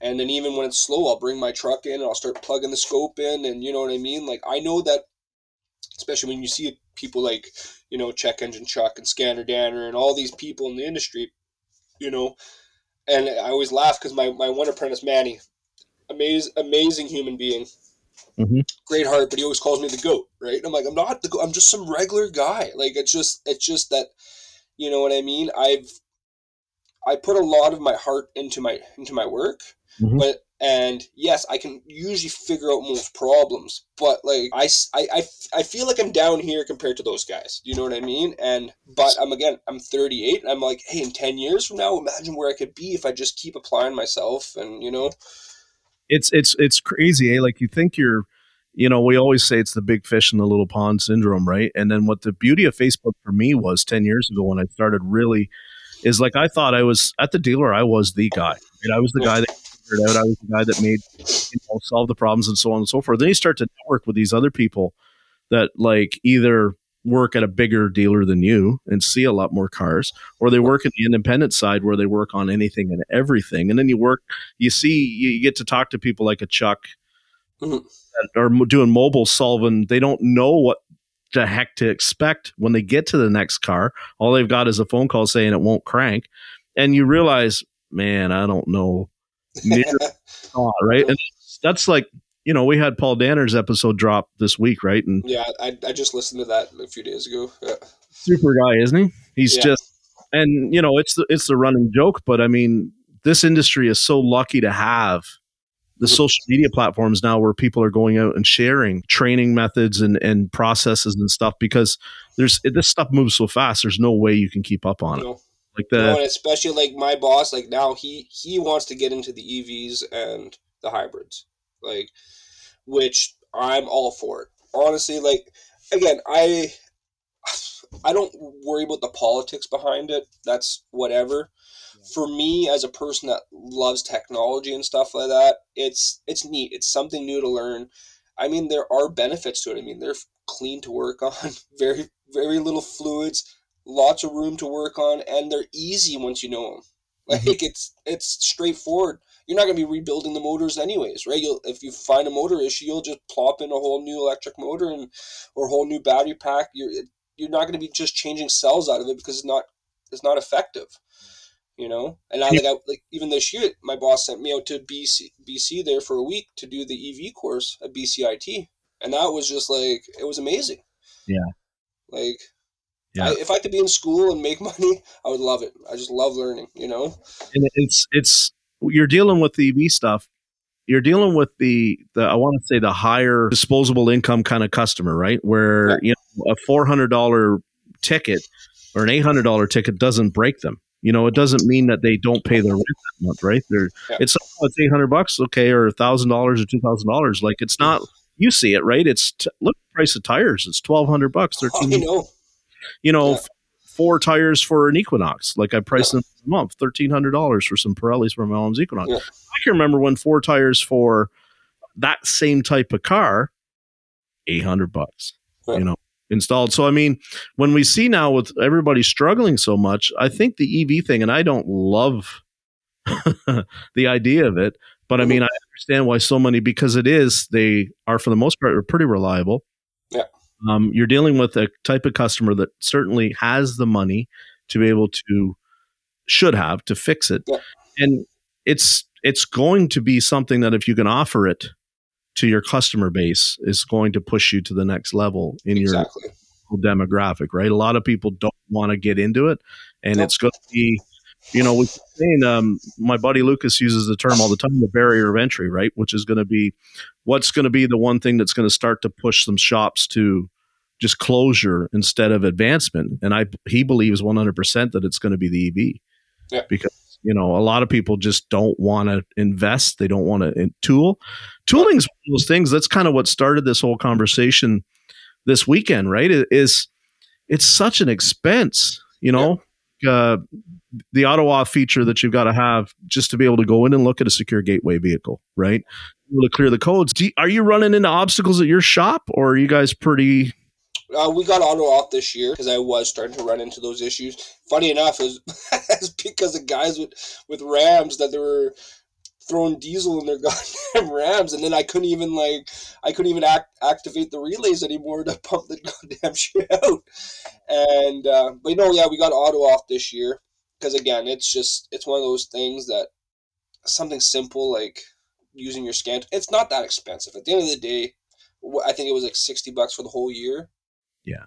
and then even when it's slow, I'll bring my truck in and I'll start plugging the scope in and you know what I mean? Like I know that especially when you see people like, you know, check engine Chuck and scanner Danner and all these people in the industry, you know, and I always laugh because my, my one apprentice Manny, amazing amazing human being, mm-hmm. great heart, but he always calls me the goat, right? And I'm like, I'm not the goat. I'm just some regular guy. Like it's just it's just that, you know what I mean. I've I put a lot of my heart into my into my work, mm-hmm. but and yes i can usually figure out most problems but like I, I, I, feel like i'm down here compared to those guys you know what i mean and but i'm again i'm 38 and i'm like hey in 10 years from now imagine where i could be if i just keep applying myself and you know it's it's it's crazy eh? like you think you're you know, we always say it's the big fish in the little pond syndrome, right? And then what the beauty of Facebook for me was 10 years ago when I started really is like I thought I was at the dealer, I was the guy. Right? I was the guy that figured out, I was the guy that made, you know, solve the problems and so on and so forth. Then you start to network with these other people that like either work at a bigger dealer than you and see a lot more cars or they work in the independent side where they work on anything and everything and then you work you see you get to talk to people like a chuck That are doing mobile solving they don't know what the heck to expect when they get to the next car all they've got is a phone call saying it won't crank and you realize man i don't know right and that's like you know we had paul danner's episode drop this week right and Yeah, I, I just listened to that a few days ago. Yeah. super guy, isn't he? He's Yeah. just, and you know, it's the it's the running joke, but I mean, this industry is so lucky to have the social media platforms now where people are going out and sharing training methods and and processes and stuff because there's this stuff moves so fast. There's no way you can keep up on You it. Like the and especially like my boss, like now he he wants to get into the EVs and the hybrids, like which I'm all for it. Honestly, like again, I I don't worry about the politics behind it. That's whatever. For me, as a person that loves technology and stuff like that, it's it's neat. It's something new to learn. I mean, there are benefits to it. I mean, they're clean to work on, very very little fluids, lots of room to work on, and they're easy once you know them. Like mm-hmm. it's it's straightforward. You're not going to be rebuilding the motors anyways, right? You'll if you find a motor issue, you'll just plop in a whole new electric motor and or a whole new battery pack. You're you're not going to be just changing cells out of it because it's not it's not effective. Mm. You know, and I like I like even this year, my boss sent me out to BC BC there for a week to do the EV course at BCIT, and that was just like it was amazing. Yeah. Like Yeah. I, if I could be in school and make money, I would love it. I just love learning, you know? and it's it's you're dealing with the EV stuff. You're dealing with the the I want to say the higher disposable income kind of customer, right? Where Yeah. you know a four hundred dollar ticket or an eight hundred dollar ticket doesn't break them. You know, it doesn't mean that they don't pay their rent that month, right? They're Yeah. it's oh, it's eight hundred bucks, okay, or thousand dollars or two thousand dollars. Like it's not. You see it, right? It's t- look at the price of tires. It's twelve hundred bucks, I thirteen. know. You know, Yeah. f- four tires for an Equinox. Like I priced them a month, thirteen hundred dollars for some Pirellis for my mom's Equinox. Yeah. I can remember when four tires for that same type of car, eight hundred bucks. Yeah. You know, installed. So I mean, when we see now with everybody struggling so much, I think the EV thing, and I don't love the idea of it, but I mean, I understand why so many because it is they are for the most part are pretty reliable. Yeah. Um, you're dealing with a type of customer that certainly has the money to be able to should have to fix it, Yeah. and it's it's going to be something that if you can offer it to your customer base is going to push you to the next level in your demographic, right? A lot of people don't want to get into it, and Nope. it's going to be, you know, we're saying, um, my buddy Lucas uses the term all the time, the barrier of entry, right? Which is going to be what's going to be the one thing that's going to start to push some shops to just closure instead of advancement. And I, he believes 100% that it's going to be the EV Yeah. because, you know, a lot of people just don't want to invest. They don't want to tool. Tooling is one of those things. That's kind of what started this whole conversation this weekend, right? It is it's such an expense, you know. Uh, the AutoAuth feature that you've got to have just to be able to go in and look at a secure gateway vehicle, right? To clear the codes. You- are you running into obstacles at your shop, or are you guys pretty? Uh, we got AutoAuth this year because I was starting to run into those issues. Funny enough, is because of guys with with Rams that they were throwing diesel in their goddamn Rams, and then I couldn't even like I couldn't even act, activate the relays anymore to pump the goddamn shit out. And uh, but you know, yeah, we got AutoAuth this year because again, it's just it's one of those things that something simple like using your scan. It's not that expensive. At the end of the day, I think it was like sixty bucks for the whole year. Yeah.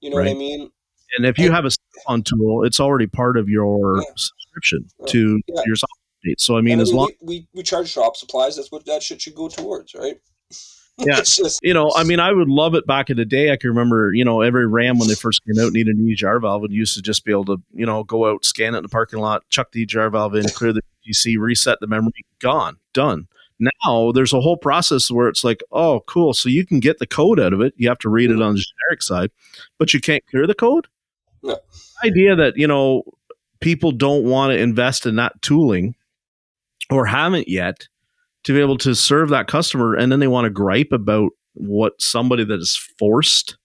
You know what I mean? And if you have a on tool, it's already part of your Yeah. subscription Yeah. to Yeah. your software. update. So I mean, And as long we, we, we charge shop supplies. That's what that shit should go towards, right? Yeah. just you know, I mean, I would love it back in the day. I can remember, you know, every Ram when they first came out needed an EGR valve and used to just be able to, you know, go out, scan it in the parking lot, chuck the EGR valve in, clear the GC, reset the memory, gone, done. Now there's a whole process where it's like, oh, cool. So you can get the code out of it. You have to read it on the generic side, but you can't clear the code. Yeah. The idea that you know people don't want to invest in that tooling or haven't yet to be able to serve that customer, and then they want to gripe about what somebody that is forced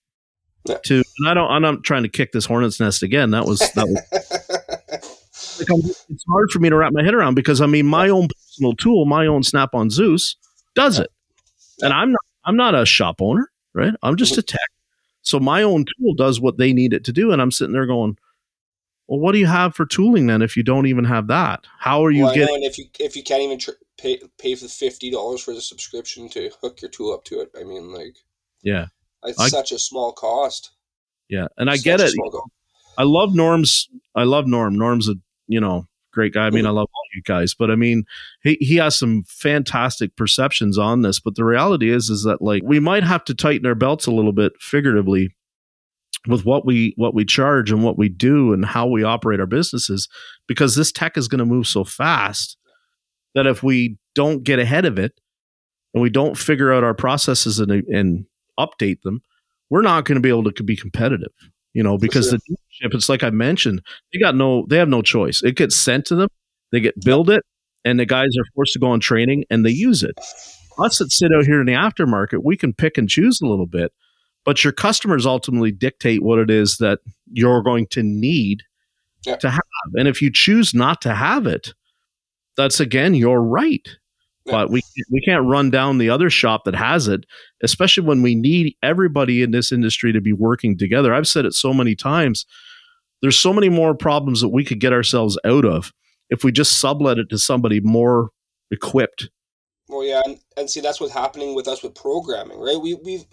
Yeah. to. And I don't. I'm not trying to kick this hornet's nest again. That was that was like it's hard for me to wrap my head around because I mean my own personal tool, my own Snap on Zeus does it, and I'm not I'm not a shop owner, right? I'm just a tech. So my own tool does what they need it to do, and I'm sitting there going, "Well, what do you have for tooling then if you don't even have that? How are you well, getting?" and if you if you can't even tr- pay pay for the fifty dollars for the subscription to hook your tool up to it, I mean, like Yeah, it's I- such a small cost. yeah, and I Such get it. I love Norm's. I love Norm. Norm's a you know great guy. I mean, I love all you guys, but I mean, he he has some fantastic perceptions on this. But the reality is, is that like we might have to tighten our belts a little bit figuratively with what we what we charge and what we do and how we operate our businesses because this tech is going to move so fast that if we don't get ahead of it and we don't figure out our processes and, and update them we're not going to be able to be competitive you know because sure. the dealership it's like i mentioned they got no they have no choice it gets sent to them they get build it and the guys are forced to go on training and they use it us that sit out here in the aftermarket we can pick and choose a little bit but your customers ultimately dictate what it is that you're going to need Yeah. to have and if you choose not to have it that's again your right. But we we can't run down the other shop that has it especially when we need everybody in this industry to be working together. I've said it so many times. There's so many more problems that we could get ourselves out of if we just sublet it to somebody more equipped. Well, yeah, and, and see that's what's happening with us with programming, right? We we've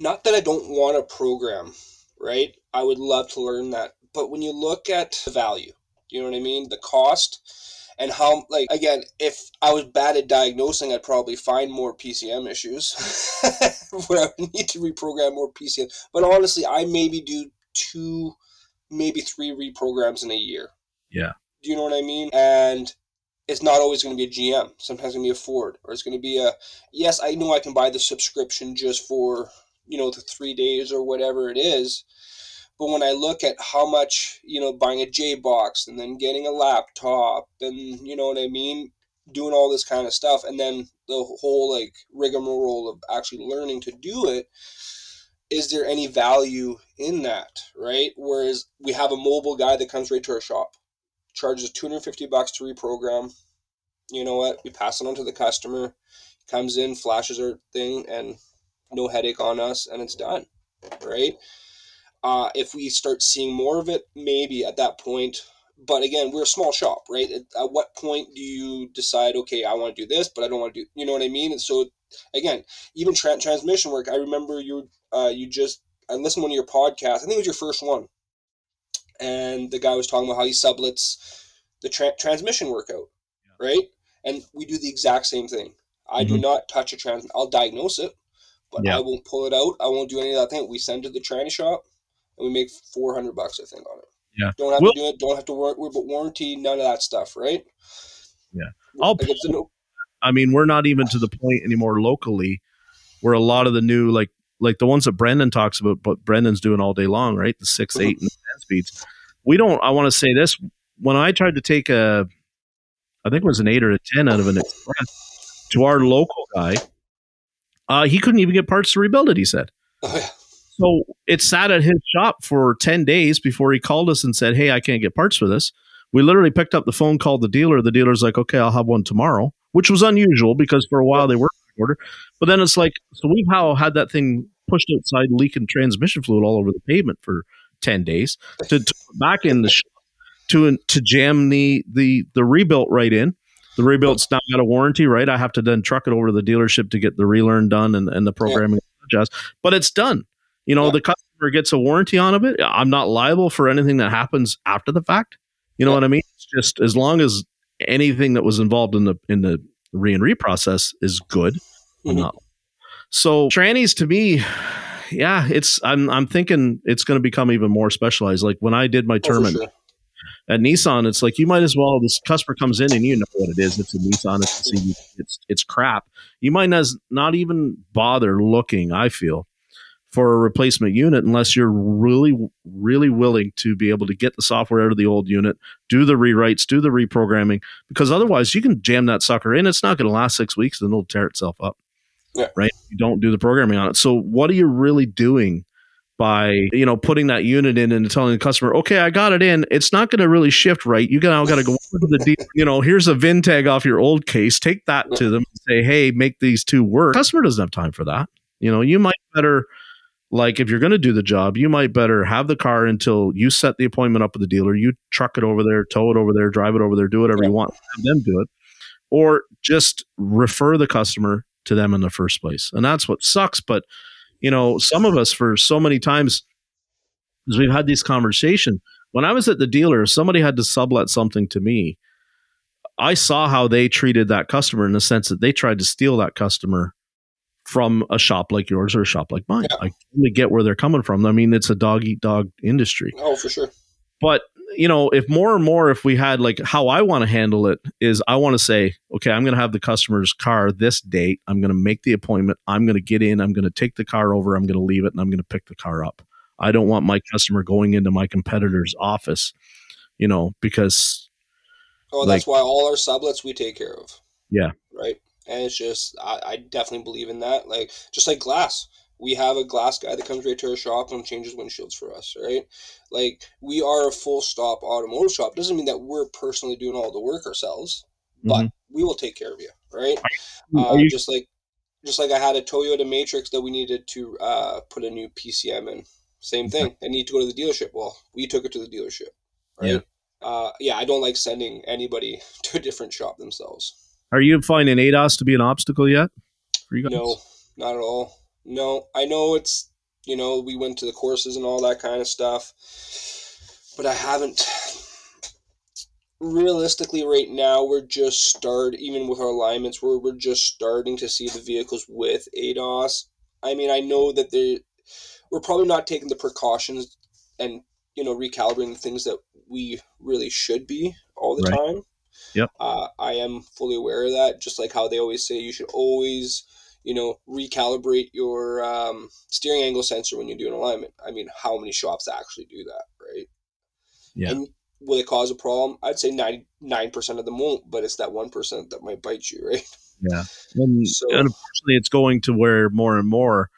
not that I don't want to program, right? I would love to learn that, but when you look at the value, you know what I mean, the cost, and how like again, if I was bad at diagnosing, I'd probably find more PCM issues where I would need to reprogram more PCM. But honestly, I maybe do two, maybe three reprograms in a year. Yeah. Do you know what I mean? And it's not always going to be a GM. Sometimes it's going to be a Ford, or it's going to be a. Yes, I know I can buy the subscription just for you know the three days or whatever it is. But when I look at how much you know buying a J box and then getting a laptop and you know what I mean, doing all this kind of stuff, and then the whole like rigmarole of actually learning to do it, is there any value in that, right? Whereas we have a mobile guy that comes right to our shop, charges 250 bucks to reprogram. You know what? We pass it on to the customer, comes in, flashes our thing, and no headache on us, and it's done, right? Uh, if we start seeing more of it, maybe at that point. But again, we're a small shop, right? At, at what point do you decide, okay, I want to do this, but I don't want to do, you know what I mean? And so, again, even tra- transmission work. I remember you, uh, you just, I listened to one of your podcasts. I think it was your first one, and the guy was talking about how he sublets the tra- transmission workout, right? And we do the exact same thing. I do Mhm. not touch a trans. I'll diagnose it, but Yeah. I won't pull it out. I won't do any of that thing. We send it to the tranny shop, and we make four hundred bucks, I think, on it. Yeah. Don't have Well- to do it. Don't have to worry about warranty. None of that stuff, right? Yeah. I'll Like a no- I mean, we're not even to the point anymore locally where a lot of the new like like the ones that Brendan talks about, but Brendan's doing all day long, right? The six, eight, and ten speeds. We don't. I want to say this: when I tried to take a, I think it was an eight or a ten out of an express to our local guy, uh, he couldn't even get parts to rebuild it. He said. Oh, yeah. So it sat at his shop for 10 days before he called us and said, Hey, I can't get parts for this. We literally picked up the phone, called the dealer. The dealer's like, Okay, I'll have one tomorrow, which was unusual because for a while they were in order. But then it's like, so we've how had that thing pushed outside, leaking transmission fluid all over the pavement for 10 days to, to back in the shop to, to jam the, the, the rebuilt right in. The rebuilt's not got a warranty, right? I have to then truck it over to the dealership to get the relearn done and, and the programming adjust, but it's done. You know, Yeah. the customer gets a warranty on of it. I'm not liable for anything that happens after the fact. You know Yeah. what I mean? It's just as long as anything that was involved in the in the re and re process is good. I'm Mhm. not. So trannies to me, yeah, it's I'm I'm thinking it's going to become even more specialized. Like when I did my Oh, term at sure. At Nissan, it's like you might as well. This customer comes in and you know what it is. It's a Nissan. It's a, it's it's crap. You might as not even bother looking. I feel for a replacement unit unless you're really really willing to be able to get the software out of the old unit, do the rewrites, do the reprogramming. Because otherwise, you can jam that sucker in. It's not going to last six weeks, and it'll tear itself up. Yeah. Right. You don't do the programming on it. So what are you really doing? by you know putting that unit in and telling the customer, okay, I got it in. It's not going to really shift right. You now got to go to the deal. You know, here's a VIN tag off your old case. Take that to them. and Say, hey, make these two work. Customer doesn't have time for that. You know, you might better like if you're going to do the job, you might better have the car until you set the appointment up with the dealer. You truck it over there, tow it over there, drive it over there, do whatever Yeah. you want. Have them do it, or just refer the customer to them in the first place. And that's what sucks. But you know, some of us for so many times, as we've had this conversation, when I was at the dealer, if somebody had to sublet something to me. I saw how they treated that customer in the sense that they tried to steal that customer from a shop like yours or a shop like mine. Yeah. I totally get where they're coming from. I mean, it's a dog eat dog industry. Oh, for sure. But you know, if more and more, if we had like how I want to handle it is, I want to say, okay, I'm going to have the customer's car this date. I'm going to make the appointment. I'm going to get in. I'm going to take the car over. I'm going to leave it, and I'm going to pick the car up. I don't want my customer going into my competitor's office, you know, because Oh, that's why all our sublets we take care of. Yeah. Right. And it's just I, I definitely believe in that. Like just like glass. We have a glass guy that comes right to our shop and changes windshields for us, right? Like we are a full stop automotive shop. Doesn't mean that we're personally doing all the work ourselves, but we will take care of you, right? Uh, you- just like just like I had a Toyota Matrix that we needed to uh, put a new PCM in. Same thing. I need to go to the dealership. Well, we took it to the dealership, right? Yeah. Uh, yeah, I don't like sending anybody to a different shop themselves. Are you finding ADAS to be an obstacle yet for you guys? No, not at all. No, I know it's you know we went to the courses and all that kind of stuff, but I haven't. Realistically, right now we're just start even with our alignments. We're we're just starting to see the vehicles with ADAS. I mean, I know that they we're probably not taking the precautions and you know recalibrating things that we really should be all the Right. time. Yep. Uh, I am fully aware of that. Just like how they always say, you should always you know, recalibrate your um, steering angle sensor when you do an alignment. I mean, how many shops actually do that, right? Yeah. And will it cause a problem? I'd say 99% of them won't, but it's that 1% that might bite you, right? Yeah. And, So- and unfortunately, it's going to where more and more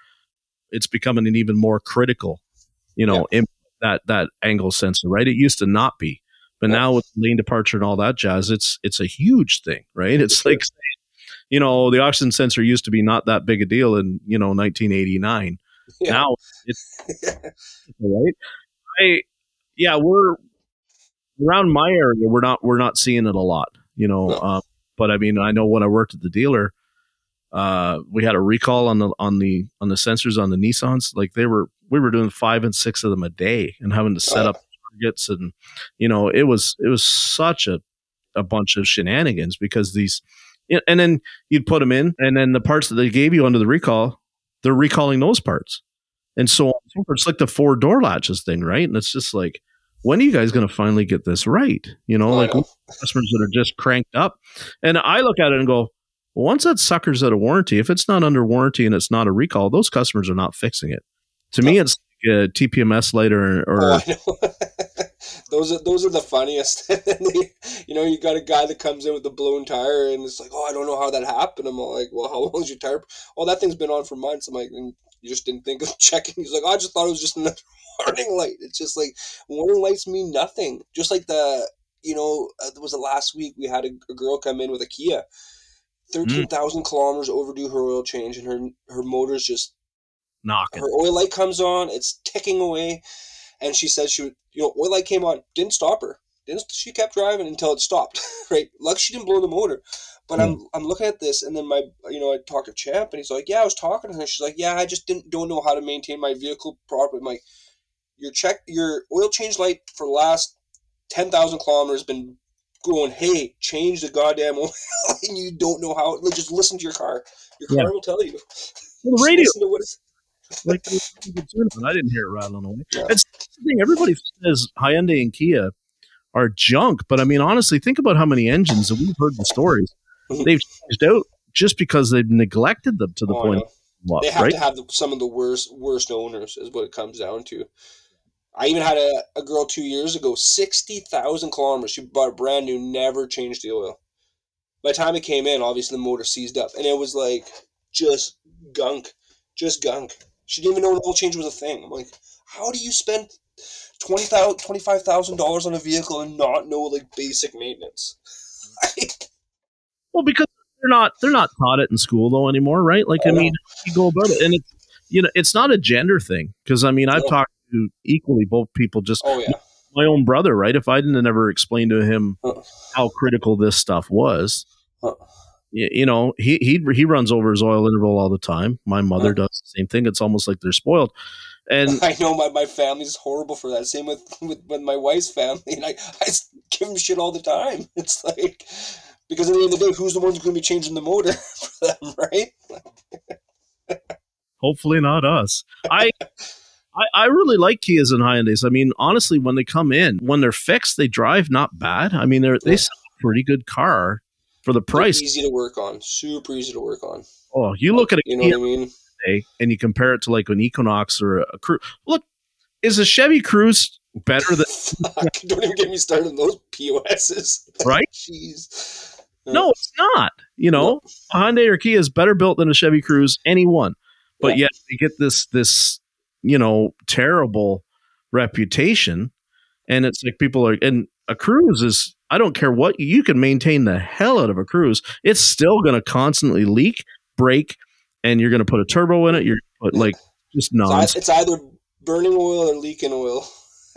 it's becoming an even more critical, you know, im- that that angle sensor, right? It used to not be, but Yeah. now with lane departure and all that jazz, it's it's a huge thing, right? It's like, you know, the oxygen sensor used to be not that big a deal in you know 1989. Yeah. Now it's right. I yeah, we're around my area. We're not we're not seeing it a lot, you know. No. Uh, but I mean, I know when I worked at the dealer, uh, we had a recall on the on the on the sensors on the Nissans. Like they were, we were doing five and six of them a day, and having to set Oh. up targets, and you know, it was it was such a a bunch of shenanigans because these, and then you'd put them in, and then the parts that they gave you under the recall, they're recalling those parts, and so on. and so forth. It's like the four door latches thing, right? And it's just like, when are you guys going to finally get this right? You know, like customers that are just cranked up. And I look at it and go, well, once that sucker's out of warranty, if it's not under warranty and it's not a recall, those customers are not fixing it. To me, it's a uh, TPMS light or, Oh, those are those are the funniest. you know, you got a guy that comes in with a blown tire, and it's like, oh, I don't know how that happened. I'm all like, well, how long is your tire? Oh, that thing's been on for months. I'm like, and you just didn't think of checking. He's like, oh, I just thought it was just another warning light. It's just like warning lights mean nothing. Just like the, you know, uh, it was the last week we had a, a girl come in with a Kia. Mm. Thirteen thousand kilometers overdue her oil change, and her her motor's just knocking. her oil light comes on, it's ticking away, and she says she would, you know, oil light came on, didn't stop her. Didn't she kept driving until it stopped, right? Lucky she didn't blow the motor. But I'm hmm. I'm looking at this, and then my you know I talked to Champ, and he's like, yeah, I was talking to her. She's like, yeah, I just didn't don't know how to maintain my vehicle properly. I'm like, your check your oil change light for the last ten thousand kilometers been going, hey, change the goddamn oil, and you don't know how. Just listen to your car. Your car Yeah. will tell you. Well, the radio, listen to what it's, like, it was a good tune, but I didn't hear it rattling away. Yeah. It's the thing. Everybody says Hyundai and Kia are junk. But I mean, honestly, think about how many engines and we've heard the stories mm-hmm. they've changed out just because they've neglected them to the Oh, point. Of love, they have right? to have the, some of the worst worst owners is what it comes down to. I even had a, a girl two years ago, sixty thousand kilometers. She bought brand new, never changed the oil. By the time it came in, obviously the motor seized up, and it was like just gunk, just gunk. She didn't even know an oil change was a thing. I'm like, how do you spend twenty thousand, twenty five thousand dollars on a vehicle and not know like basic maintenance? Well, because they're not they're not taught it in school though anymore, right? Like I I mean, you go about it, and it's you know it's not a gender thing because I mean I've talked to equally both people just oh yeah, my own brother, right? If I didn't ever explain to him Uh. how critical this stuff was, Uh. You know, he he he runs over his oil interval all the time. My mother Uh. does the same thing. It's almost like they're spoiled. And I know my, my family's horrible for that. Same with, with, with my wife's family, and I, I give them shit all the time. It's like because at the end of the day, who's the one who's going to be changing the motor for them, right? hopefully not us. I, I I really like Kias and Hyundai's. I mean, honestly, when they come in, when they're fixed, they drive not bad. I mean, they're they sell a pretty good car for the They're price. easy to work on, super easy to work on. Oh, you look at a You know what I mean? Hyundai and you compare it to like an Equinox or a Cruze. Look, is a Chevy Cruze better than? Don't even get me started on those POSs. Right? Jeez. No, it's not. You know, a Hyundai or Kia is better built than a Chevy Cruze, any one. But Yeah. yet they get this this you know terrible reputation, and it's like people are and a Cruze is. I don't care what you can maintain the hell out of a Cruze. It's still going to constantly leak, break, and you're going to put a turbo in it. You're put like just It's nonsense. It's either burning oil or leaking oil.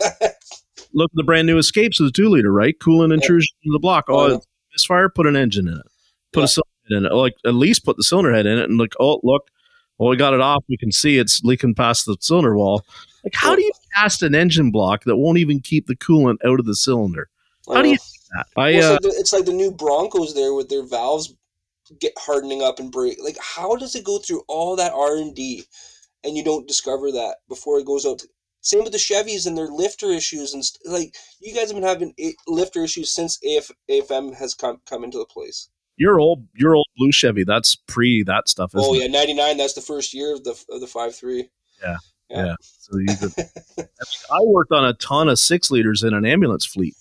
Look at the brand new Escapes with two liter, right? Coolant intrusion in the block. Oh, Oh, yeah. misfire. Put an engine in it. Put Yeah. a cylinder head in it. Oh, like at least put the cylinder head in it, and like, oh look, well we got it off. We can see it's leaking past the cylinder wall. Like, how do you cast an engine block that won't even keep the coolant out of the cylinder? How do you that? I Well, uh, it's, like the, it's like the new Broncos there with their valves get hardening up and break. Like, how does it go through all that R and D, and you don't discover that before it goes out? To, same with the Chevys and their lifter issues and st- like you guys have been having a- lifter issues since AF, AFM has come come into the place. your old your old blue Chevy. That's pre that stuff. Isn't oh yeah, ninety nine. That's the first year of the of the five three. Yeah. Yeah. Yeah. So you could, I, mean, I worked on a ton of six liters in an ambulance fleet,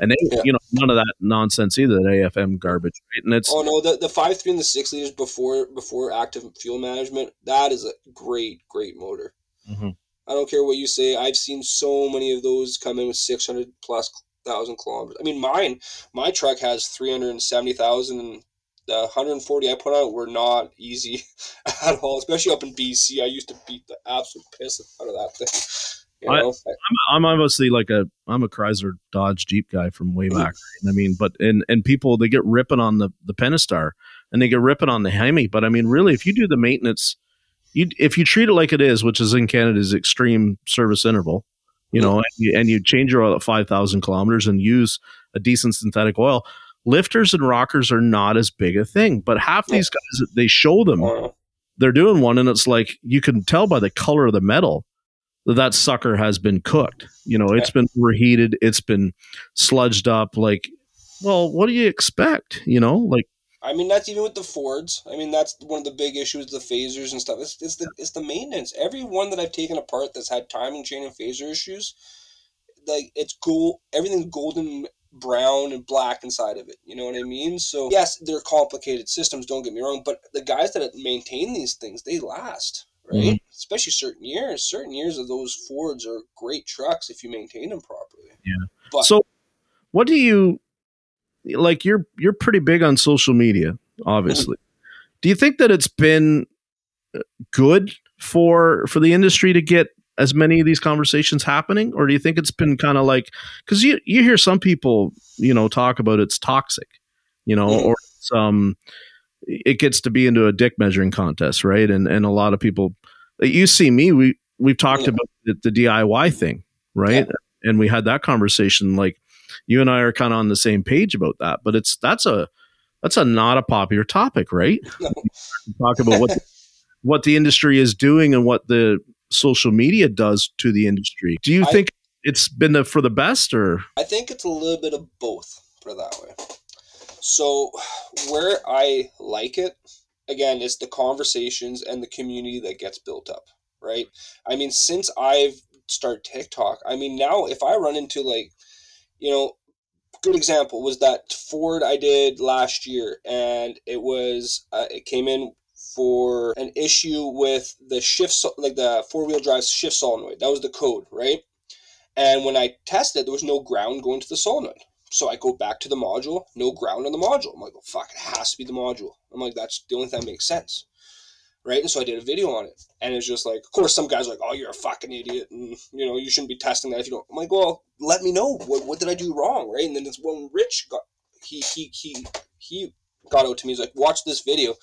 and they, Yeah. you know, none of that nonsense either. That AFM garbage, right? And it's Oh no, the the five three and the six liters before before active fuel management. That is a great great motor. Mhm. I don't care what you say. I've seen so many of those come in with six hundred plus thousand kilometers. I mean, mine my truck has three hundred seventy thousand, and the one hundred and forty I put out were not easy at all. Especially up in BC, I used to beat the absolute piss out of that thing. You I- know, I'm, I'm obviously like a I'm a Chrysler Dodge Jeep guy from way back. I mean, but and and people they get ripping on the the Pentastar and they get ripping on the Hemi. But I mean, really, if you do the maintenance, you if you treat it like it is, which is in Canada's extreme service interval, you know, and you, and you change your oil at five thousand kilometers and use a decent synthetic oil. Lifters and rockers are not as big a thing, but half these guys they show them uh, they're doing one and it's like you can tell by the color of the metal that sucker has been cooked you know it's been reheated it's been sludged up like well what do you expect you know like I mean, that's even with the Fords. I mean, that's one of the big issues, the phasers and stuff. It's, it's the it's the maintenance. Every one that I've taken apart that's had timing chain and phaser issues, like it's gold. Everything's golden brown and black inside of it. You know what I mean? So yes, they're complicated systems. Don't get me wrong, but the guys that maintain these things, they last, right? Mhm. Especially certain years. Certain years of those Fords are great trucks if you maintain them properly. Yeah. But so what do you like you're you're pretty big on social media obviously do you think that it's been uh, good for for the industry to get as many of these conversations happening or do you think it's been kind of like because you you hear some people you know talk about it's toxic you know Mhm. or it's, um it gets to be into a dick measuring contest right and and a lot of people you see me we we've talked Yeah. about the, the diy thing right and we had that conversation like you and i are kind of on the same page about that but it's that's a that's a not a popular topic right No. talk about what what the industry is doing and what the social media does to the industry do you I- think it's been the, for the best, or I think it's a little bit of both. For that way. So, where I like it, again, is the conversations and the community that gets built up, right? I mean, since I've started TikTok, I mean, now if I run into like, you know, good example was that Ford I did last year, and it was uh, it came in for an issue with the shift, like the four wheel drive shift solenoid. That was the code, right? And when I tested, there was no ground going to the solenoid. So I go back to the module, no ground on the module. I'm like, oh, fuck, it has to be the module. I'm like, that's the only thing that makes sense. Right. And so I did a video on it. And it's just like, of course, some guys are like, oh, you're a fucking idiot. And, you know, you shouldn't be testing that if you don't. I'm like, well, let me know. What, what did I do wrong? Right. And then this one Rich got, he, he, he, he got out to me. He's like, watch this video.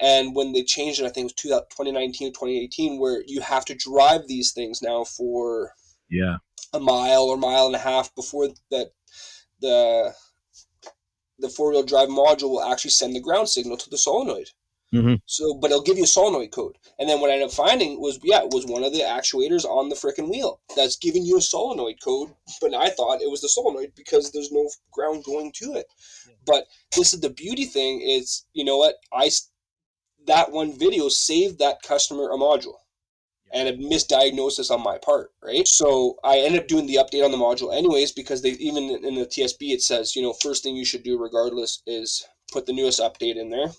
And when they changed it, I think it was 2019 or 2018, where you have to drive these things now for yeah a mile or mile and a half before that the the four wheel drive module will actually send the ground signal to the solenoid. Mm-hmm. So, but it'll give you a solenoid code. And then what I ended up finding was, yeah, it was one of the actuators on the freaking wheel that's giving you a solenoid code. But I thought it was the solenoid because there's no ground going to it. Yeah. But this is the beauty thing is, you know what? I that one video saved that customer a module and a misdiagnosis on my part, right? So I ended up doing the update on the module anyways because they even in the TSB it says you know first thing you should do regardless is put the newest update in there, yep.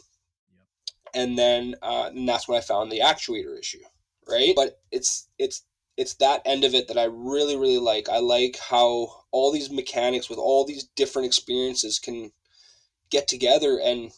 and then uh, and that's when I found the actuator issue, right? But it's it's it's that end of it that I really really like. I like how all these mechanics with all these different experiences can get together and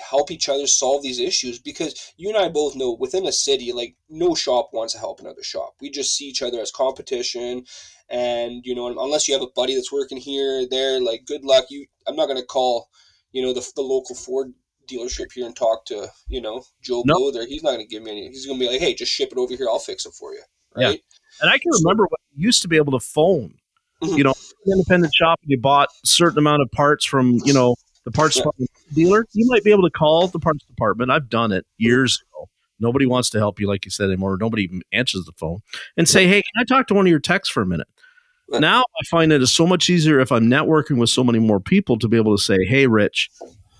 help each other solve these issues because you and I both know within a city, like no shop wants to help another shop. We just see each other as competition, and you know, unless you have a buddy that's working here, there, like good luck. You, I'm not gonna call, you know, the the local Ford dealership here and talk to you know Joe nope. Blow there. He's not gonna give me any. He's gonna be like, hey, just ship it over here. I'll fix it for you. Right. Yeah. And I can remember when you used to be able to phone. Mm-hmm. You know, independent shop, and you bought a certain amount of parts from you know the parts yeah. dealer, you might be able to call the parts department. I've done it years mm-hmm. ago. Nobody wants to help you, like you said anymore. Nobody answers the phone and say, "Hey, can I talk to one of your techs for a minute?" Now I find it is so much easier if I'm networking with so many more people to be able to say, "Hey, Rich,"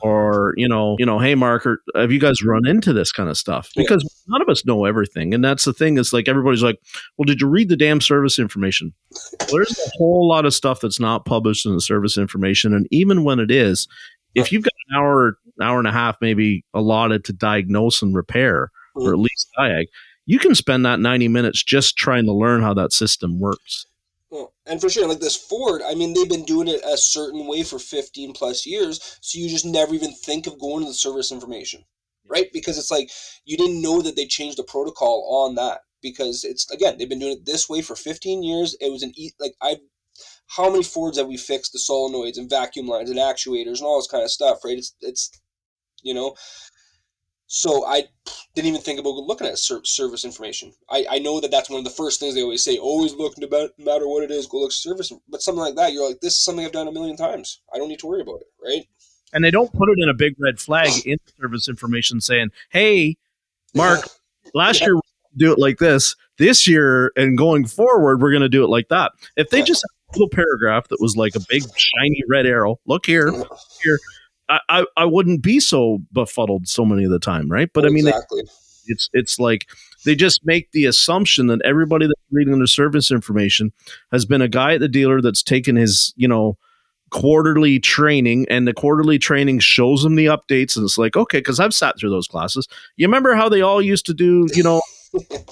or you know, you know, "Hey, Mark," or have you guys run into this kind of stuff? Because yeah. none of us know everything, and that's the thing. Is like everybody's like, "Well, did you read the damn service information?" Well, there's a whole lot of stuff that's not published in the service information, and even when it is, if you've got an hour, hour and a half, maybe allotted to diagnose and repair, mm-hmm. or at least diag, you can spend that 90 minutes just trying to learn how that system works. And for sure, like this Ford, I mean, they've been doing it a certain way for 15 plus years, so you just never even think of going to the service information, right? Because it's like you didn't know that they changed the protocol on that because it's again they've been doing it this way for 15 years. It was an e like I've how many Fords have we fixed the solenoids and vacuum lines and actuators and all this kind of stuff, right? It's it's you know. So I didn't even think about looking at service information. I, I know that that's one of the first things they always say. Always look, no matter what it is, go look service. But something like that, you're like, this is something I've done a million times. I don't need to worry about it, right? And they don't put it in a big red flag in service information saying, "Hey, Mark, last yeah. year do it like this. This year and going forward, we're going to do it like that." If they yeah. just had a little paragraph that was like a big shiny red arrow. Look here, here. I, I, wouldn't be so befuddled so many of the time, right? But I mean, exactly. it's it's like they just make the assumption that everybody that's reading their service information has been a guy at the dealer that's taken his you know quarterly training and the quarterly training shows them the updates and it's like okay because i've sat through those classes you remember how they all used to do you know like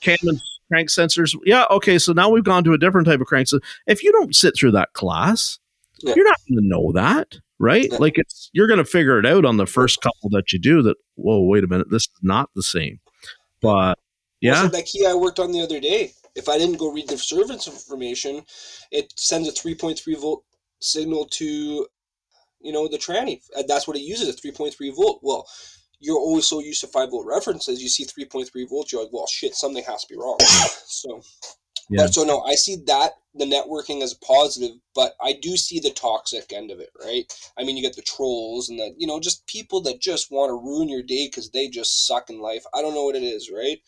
cam and crank sensors. Yeah, okay, so now we've gone to a different type of crank. So if you don't sit through that class, yeah. you're not going to know that, right? Like it's you're going to figure it out on the first couple that you do. That whoa, wait a minute, this is not the same. But yeah, that key I worked on the other day. If I didn't go read the service information, it sends a 3.3 volt signal to you know the tranny. That's what it uses, a 3.3 volt. Well, you're always so used to five volt references, you see 3.3 volts, you're like, well, shit, something has to be wrong. so, yeah. but so no, I see that the networking as positive, but I do see the toxic end of it, right? I mean, you get the trolls and the, you know, just people that just want to ruin your day because they just suck in life. I don't know what it is, right?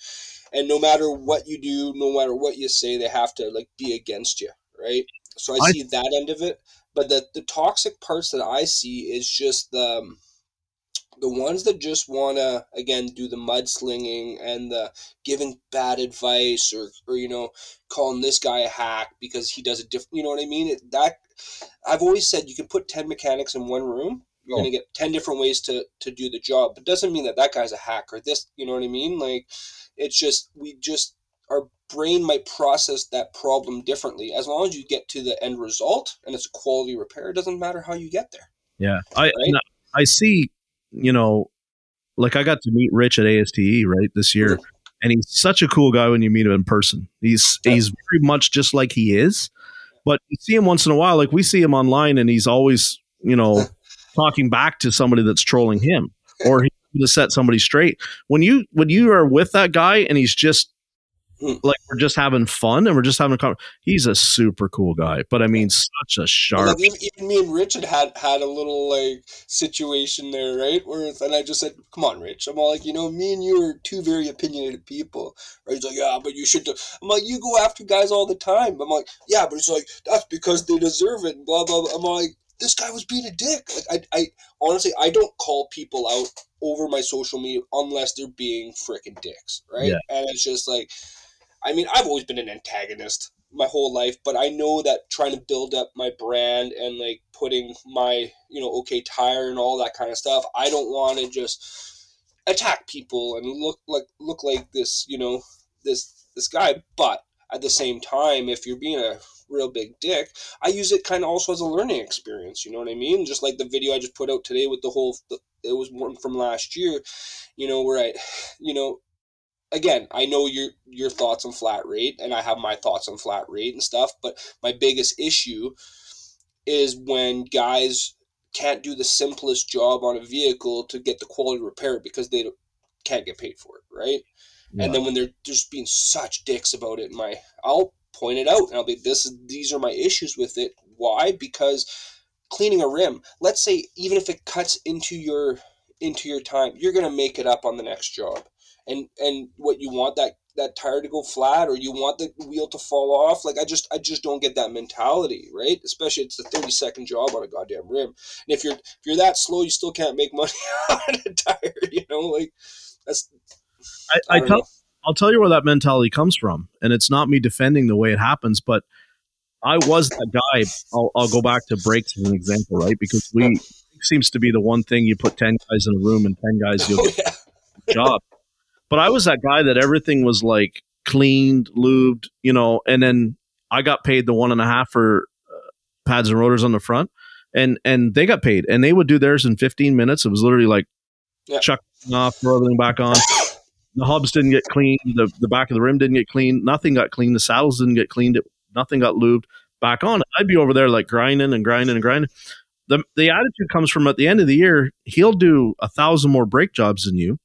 And no matter what you do, no matter what you say, they have to like be against you, right? So I, I see that end of it, but the the toxic parts that I see is just the um, the ones that just want to again do the mudslinging and the giving bad advice or or you know calling this guy a hack because he does a different you know what i mean? It, that i've always said you can put 10 mechanics in one room you're going to get 10 different ways to to do the job but doesn't mean that that guy's a hack or this you know what i mean? Like it's just we just our brain might process that problem differently. As long as you get to the end result and it's a quality repair it doesn't matter how you get there. Yeah. I right? i see you know, like I got to meet Rich at ASTE right this year, and he's such a cool guy when you meet him in person. He's he's very much just like he is, but you see him once in a while. Like we see him online, and he's always you know talking back to somebody that's trolling him, or he to set somebody straight. When you when you are with that guy and he's just. Like we're just having fun and we're just having a con- he's a super cool guy but i mean such a sharp like even, even, me and richard had had a little like situation there right? Where and i just said come on rich. I'm all like you know me and you are two very opinionated people. Right? He's like yeah but you should do i'm like you go after guys all the time. I'm like yeah but it's like that's because they deserve it blah blah, blah. i'm like this guy was being a dick. Like i i honestly i don't call people out over my social media unless they're being freaking dicks right? Yeah. and it's just like I mean, I've always been an antagonist my whole life, but I know that trying to build up my brand and like putting my, you know, okay tire and all that kind of stuff, I don't want to just attack people and look like look like this, you know, this this guy, but at the same time, if you're being a real big dick, I use it kind of also as a learning experience. You know what I mean? Just like the video I just put out today with the whole, it was one from last year, you know, where I, you know, again, I know your your thoughts on flat rate, and I have my thoughts on flat rate and stuff. But my biggest issue is when guys can't do the simplest job on a vehicle to get the quality repair because they can't get paid for it, right? Yeah. And then when they're just being such dicks about it, my I'll point it out and I'll be this these are my issues with it. Why? Because cleaning a rim, let's say even if it cuts into your into your time, you're gonna make it up on the next job and and what you want that that tire to go flat or you want the wheel to fall off? Like i just i just don't get that mentality right? Especially it's a 30 second job on a goddamn rim. And if you're if you're that slow you still can't make money on a tire you know? Like that's i, I, I tell know. i'll tell you where that mentality comes from and it's not me defending the way it happens but i was that guy. I'll, I'll go back to brakes as an example right? Because we seems to be the one thing you put 10 guys in a room and 10 guys you'll oh, yeah. job but I was that guy that everything was like cleaned, lubed, you know, and then I got paid the one and a half for uh, pads and rotors on the front, and and they got paid, and they would do theirs in 15 minutes. It was literally like yep. chuck off, everything back on. The hubs didn't get cleaned. The the back of the rim didn't get cleaned. Nothing got cleaned. The saddles didn't get cleaned. It, nothing got lubed back on. I'd be over there like grinding and grinding and grinding. The the attitude comes from at the end of the year, he'll do a thousand more brake jobs than you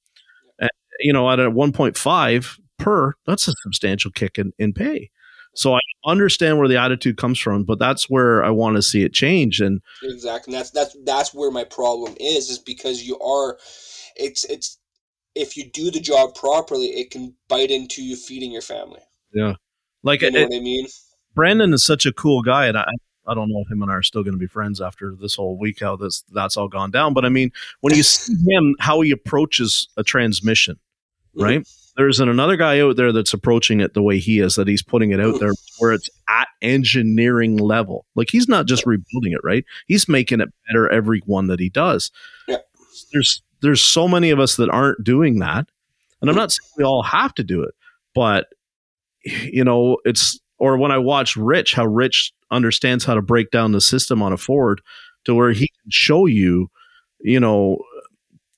you know, at a 1.5 per, that's a substantial kick in, in pay. So I understand where the attitude comes from, but that's where I want to see it change. And exactly, that's that's that's where my problem is, is because you are, it's it's if you do the job properly, it can bite into you feeding your family. Yeah, like you know it, what I mean. Brandon is such a cool guy, and I I don't know if him and I are still going to be friends after this whole week, how this that's all gone down. But I mean, when you see him, how he approaches a transmission, right? There's another guy out there that's approaching it the way he is, that he's putting it out there where it's at engineering level. Like he's not just rebuilding it, right? He's making it better every one that he does. Yeah. There's there's so many of us that aren't doing that. And I'm not saying we all have to do it, but you know, it's or when I watch Rich, how Rich understands how to break down the system on a Ford to where he can show you, you know,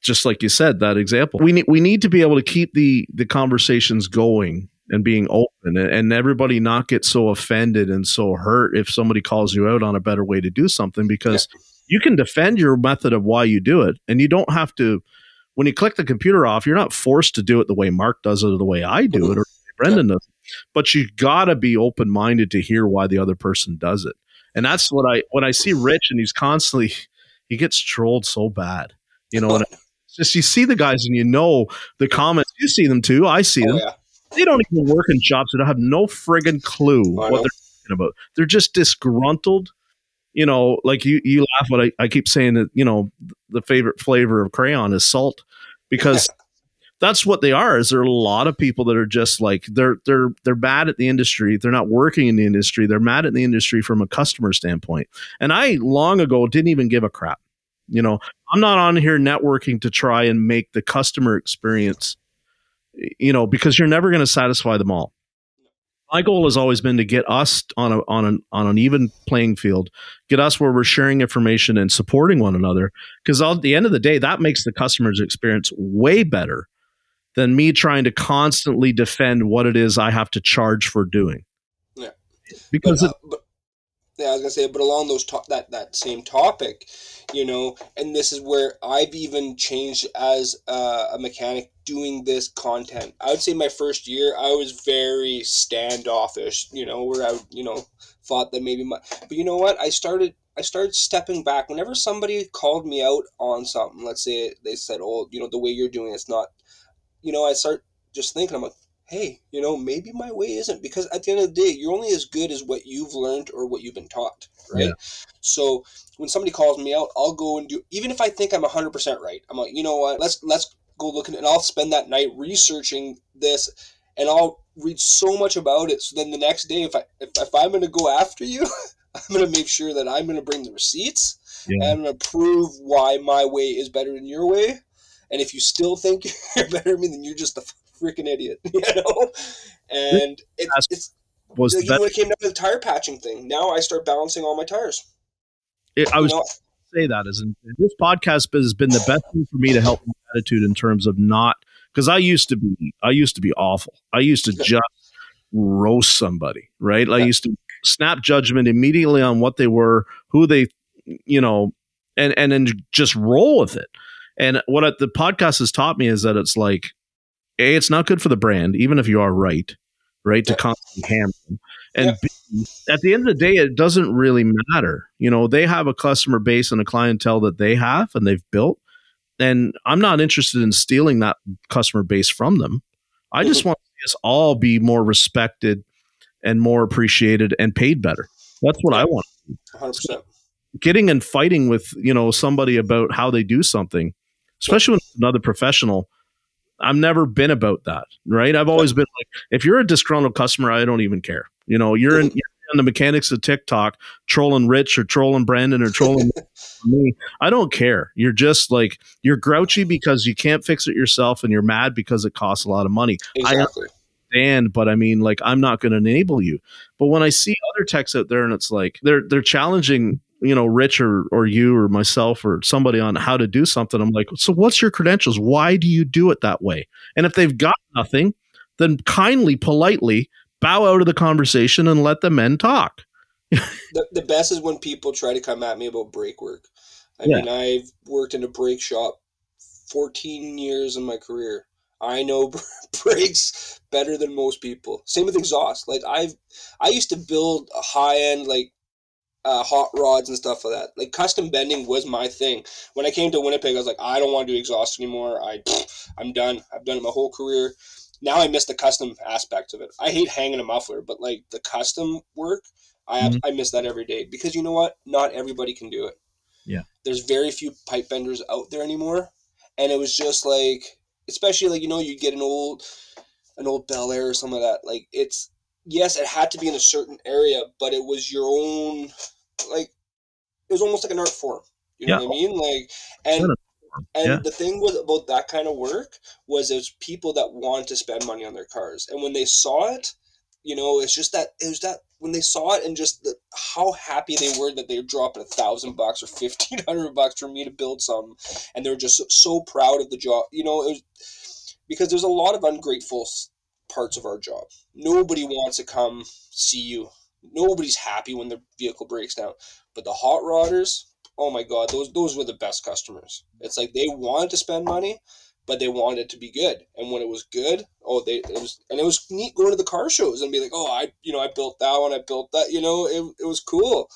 just like you said, that example. We need we need to be able to keep the the conversations going and being open and, and everybody not get so offended and so hurt if somebody calls you out on a better way to do something because yeah. you can defend your method of why you do it and you don't have to when you click the computer off, you're not forced to do it the way Mark does it or the way I do it or Brendan does. but you gotta be open minded to hear why the other person does it. And that's what I when I see Rich and he's constantly he gets trolled so bad. You know, and just you see the guys and you know the comments. You see them too. I see Oh, them. yeah. They don't even work in shops. They have no friggin' clue I what know. they're talking about. They're just disgruntled. You know, like you you laugh, but I, I keep saying that you know the favorite flavor of crayon is salt because that's what they are. Is there are a lot of people that are just like they're they're they're bad at the industry. They're not working in the industry. They're mad at the industry from a customer standpoint. And I long ago didn't even give a crap. You know, I'm not on here networking to try and make the customer experience. You know, because you're never going to satisfy them all. My goal has always been to get us on a on an on an even playing field, get us where we're sharing information and supporting one another. Because at the end of the day, that makes the customer's experience way better than me trying to constantly defend what it is I have to charge for doing. Yeah. Because but, it, uh, but yeah, I was gonna say, but along those to- that that same topic, you know, and this is where I've even changed as uh, a mechanic doing this content. I would say my first year, I was very standoffish, you know, where I, you know, thought that maybe my, but you know what, I started. I started stepping back whenever somebody called me out on something. Let's say they said, "Oh, you know, the way you're doing it's not," you know. I start just thinking, I'm like, hey, you know, maybe my way isn't because at the end of the day, you're only as good as what you've learned or what you've been taught, right? Yeah. So when somebody calls me out, I'll go and do even if I think I'm 100% right. I'm like, you know what? Let's let's go looking and I'll spend that night researching this and I'll read so much about it so then the next day if I if, if I'm going to go after you, I'm going to make sure that I'm going to bring the receipts Yeah. and I'm going to prove why my way is better than your way. And if you still think you're better than me, then you're just a freaking idiot, you know. And it, it's was like the even when it came down to the tire patching thing. Now I start balancing all my tires. it, I You was know, say that is this podcast has been the best thing for me to help my attitude in terms of not because I used to be I used to be awful. I used to just roast somebody, right? I used to snap judgment immediately on what they were, who they, you know, and and then just roll with it. And what the podcast has taught me is that it's like, a, it's not good for the brand, even if you are right, right, to Yeah. constantly hammer them. And Yeah. B, at the end of the day, it doesn't really matter. You know, they have a customer base and a clientele that they have and they've built. And I'm not interested in stealing that customer base from them. I just want to see us all be more respected and more appreciated and paid better. That's what I want. 100%. Getting and fighting with, you know, somebody about how they do something, especially when it's another professional. I've never been about that, right? I've always been like, if you're a disgruntled customer, I don't even care. You know, you're in, you're in the mechanics of TikTok, trolling Rich or trolling Brandon or trolling me. I don't care. You're just like you're grouchy because you can't fix it yourself, and you're mad because it costs a lot of money. Exactly. Understand, but I mean, like, I'm not going to enable you. But when I see other techs out there, and it's like they're they're challenging, you know, Rich or or you or myself or somebody on how to do something. I'm like, so what's your credentials? Why do you do it that way? And if they've got nothing, then kindly, politely bow out of the conversation and let the men talk. the, the best is when people try to come at me about brake work. I Yeah. mean, I've worked in a brake shop 14 years in my career. I know brakes better than most people. Same with exhaust. Like I've, I used to build a high end like uh, hot rods and stuff like that. Like custom bending was my thing. When I came to Winnipeg, I was like, I don't want to do exhaust anymore. I, I'm done. I've done it my whole career. Now I miss the custom aspect of it. I hate hanging a muffler, but like the custom work, I Mhm. I miss that every day because you know what? Not everybody can do it. Yeah. There's very few pipe benders out there anymore, and it was just like, especially like you know, you get an old, an old Bel Air or some of that. Like it's yes, it had to be in a certain area, but it was your own, like it was almost like an art form. You know Yeah. what I mean? Like and Sure. and Yeah. the thing with about that kind of work was there's people that want to spend money on their cars, and when they saw it, you know, it's just that it was that when they saw it and just the, how happy they were that they were dropping a thousand bucks or fifteen hundred bucks for me to build something, and they were just so, so proud of the job. You know, it was because there's a lot of ungrateful parts of our job. Nobody wants to come see you. Nobody's happy when their vehicle breaks down. But the hot rodders, oh my god, those those were the best customers. It's like they wanted to spend money, but they wanted it to be good. And when it was good, oh, they it was and it was neat going to the car shows and be like, oh, I you know I built that one, I built that, you know, it, it was cool.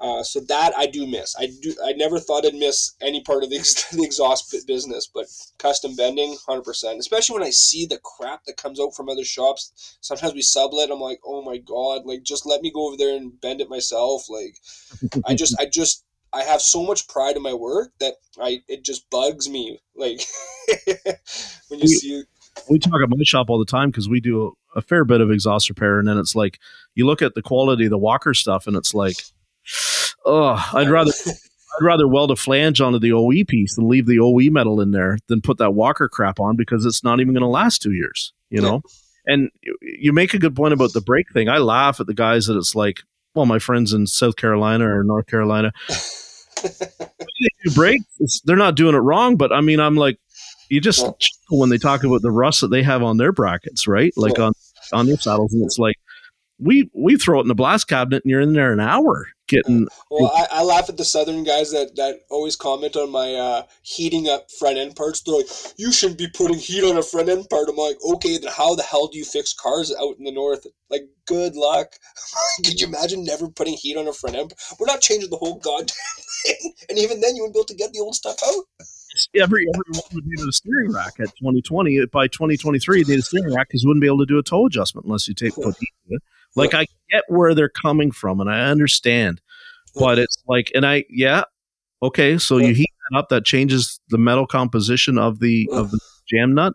Uh, so that I do miss. I do. I never thought I'd miss any part of the, the exhaust business, but custom bending, hundred percent. Especially when I see the crap that comes out from other shops. Sometimes we sublet. I'm like, oh my god! Like, just let me go over there and bend it myself. Like, I just, I just, I have so much pride in my work that I it just bugs me. Like when you we, see. We talk at my shop all the time because we do a fair bit of exhaust repair, and then it's like you look at the quality of the Walker stuff, and it's like oh, I'd rather I'd rather weld a flange onto the OE piece and leave the OE metal in there than put that Walker crap on because it's not even going to last two years. You know. And you make a good point about the brake thing. I laugh at the guys that it's like, well, my friends in South Carolina or North Carolina, they do brakes. They're not doing it wrong, but I mean, I'm like, you just yeah. when they talk about the rust that they have on their brackets, right? Like yeah. on on their saddles, and it's like we we throw it in the blast cabinet, and you're in there an hour getting. Well, I, I, laugh at the southern guys that, that always comment on my uh, heating up front end parts. They're like, "You shouldn't be putting heat on a front end part." I'm like, "Okay, then how the hell do you fix cars out in the north?" Like, good luck. Could you imagine never putting heat on a front end? We're not changing the whole goddamn thing, and even then, you wouldn't be able to get the old stuff out. Every everyone would need a steering rack at 2020. By 2023, you need a steering rack because you wouldn't be able to do a toe adjustment unless you take put it. Like I get where they're coming from and I understand. But it's like and I yeah, okay, so you heat that up that changes the metal composition of the of the jam nut,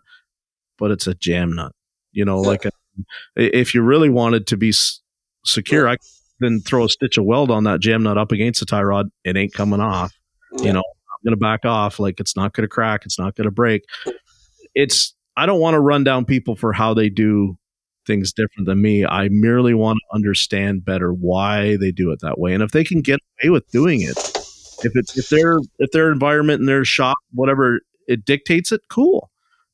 but it's a jam nut. You know, like um, a, if you really wanted to be s- secure, I then throw a stitch of weld on that jam nut up against the tie rod. It ain't coming off. You know, going to back off. Like it's not going to crack. It's not going to break. It's, I don't want to run down people for how they do things different than me. I merely want to understand better why they do it that way, and if they can get away with doing it, if it's if their if their environment and their shop whatever it dictates it, cool.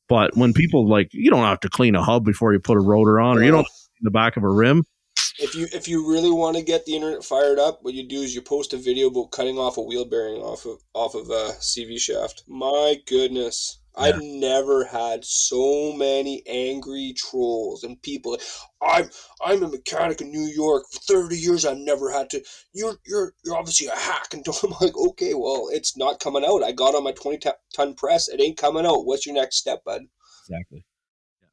But when people like, you don't have to clean a hub before you put a rotor on, or you don't clean the back of a rim. If you if you really want to get the internet fired up, what you do is you post a video about cutting off a wheel bearing off of off of a CV shaft. My goodness. I've never had so many angry trolls and people. I'm I'm a mechanic in New York for thirty years. I've never had to. You're you're you're obviously a hack. And I'm like, okay, well, it's not coming out. I got on my twenty ton press. It ain't coming out. What's your next step, bud? Exactly.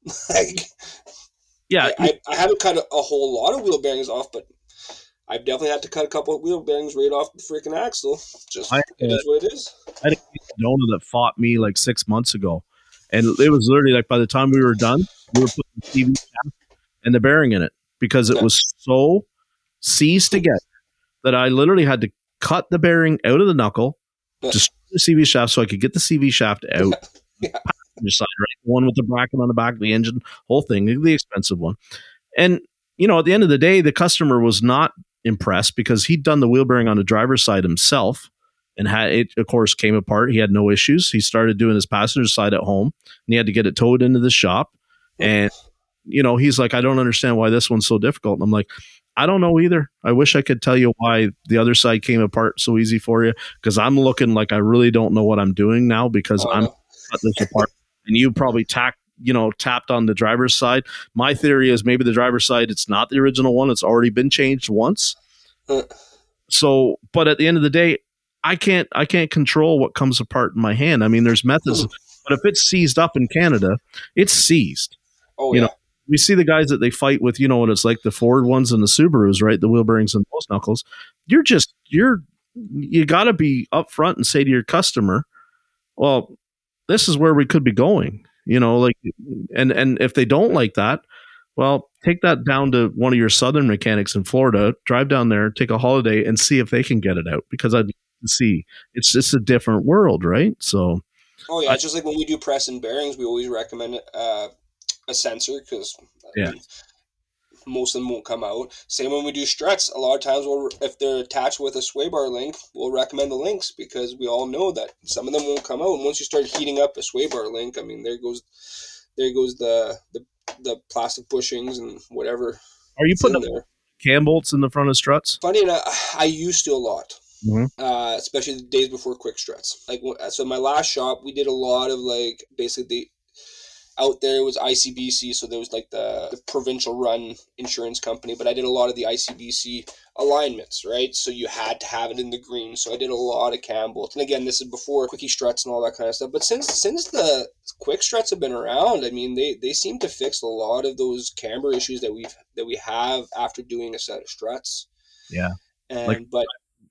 like, yeah, I, I, I haven't cut a, a whole lot of wheel bearings off, but I've definitely had to cut a couple of wheel bearings right off the freaking axle. Just I, it uh, what it is. I had a donor that fought me like six months ago, and it was literally like by the time we were done, we were putting the CV shaft and the bearing in it because it was so seized together that I literally had to cut the bearing out of the knuckle, destroy the CV shaft so I could get the CV shaft out. yeah. Side, right? The one with the bracket on the back of the engine, whole thing, the expensive one. And you know, at the end of the day, the customer was not impressed because he'd done the wheel bearing on the driver's side himself and had it of course came apart. He had no issues. He started doing his passenger side at home and he had to get it towed into the shop. And you know he's like i don't understand why this one's so difficult. And i'm like i don't know either. I wish i could tell you why the other side came apart so easy for you because i'm looking like i really don't know what i'm doing now because oh, i'm cut this apart and you probably tacked you know tapped on the driver's side. My theory is maybe the driver's side it's not the original one; it's already been changed once. Uh. So, but at the end of the day, I can't I can't control what comes apart in my hand. I mean, there's methods, but if it's seized up in Canada, it's seized. Oh you yeah. know, we see the guys that they fight with. You know what it's like the Ford ones and the Subarus, right? The wheel bearings and post knuckles. You're just you're you got to be upfront and say to your customer, well, this is where we could be going you know like and and if they don't like that well take that down to one of your southern mechanics in florida drive down there take a holiday and see if they can get it out because i see. It's just a different world right? So oh yeah I, just like when we do press and bearings we always recommend uh, a sensor because yeah most of them won't come out. Same when we do struts. A lot of times, we'll, if they're attached with a sway bar link, we'll recommend the links because we all know that some of them won't come out. And once you start heating up a sway bar link, I mean, there goes, there goes the the, the plastic bushings and whatever. Are you putting there? cam bolts in the front of struts? Funny enough, I used to a lot. Mhm. uh, especially the days before quick struts. Like so, my last shop we did a lot of like basically the out there was ICBC, so there was like the, the provincial run insurance company, but I did a lot of the ICBC alignments, right? So you had to have it in the green. So I did a lot of cam bolt. And again, this is before quickie struts and all that kind of stuff. But since since the quick struts have been around, I mean they, they seem to fix a lot of those camber issues that we've that we have after doing a set of struts. Yeah. And Like, but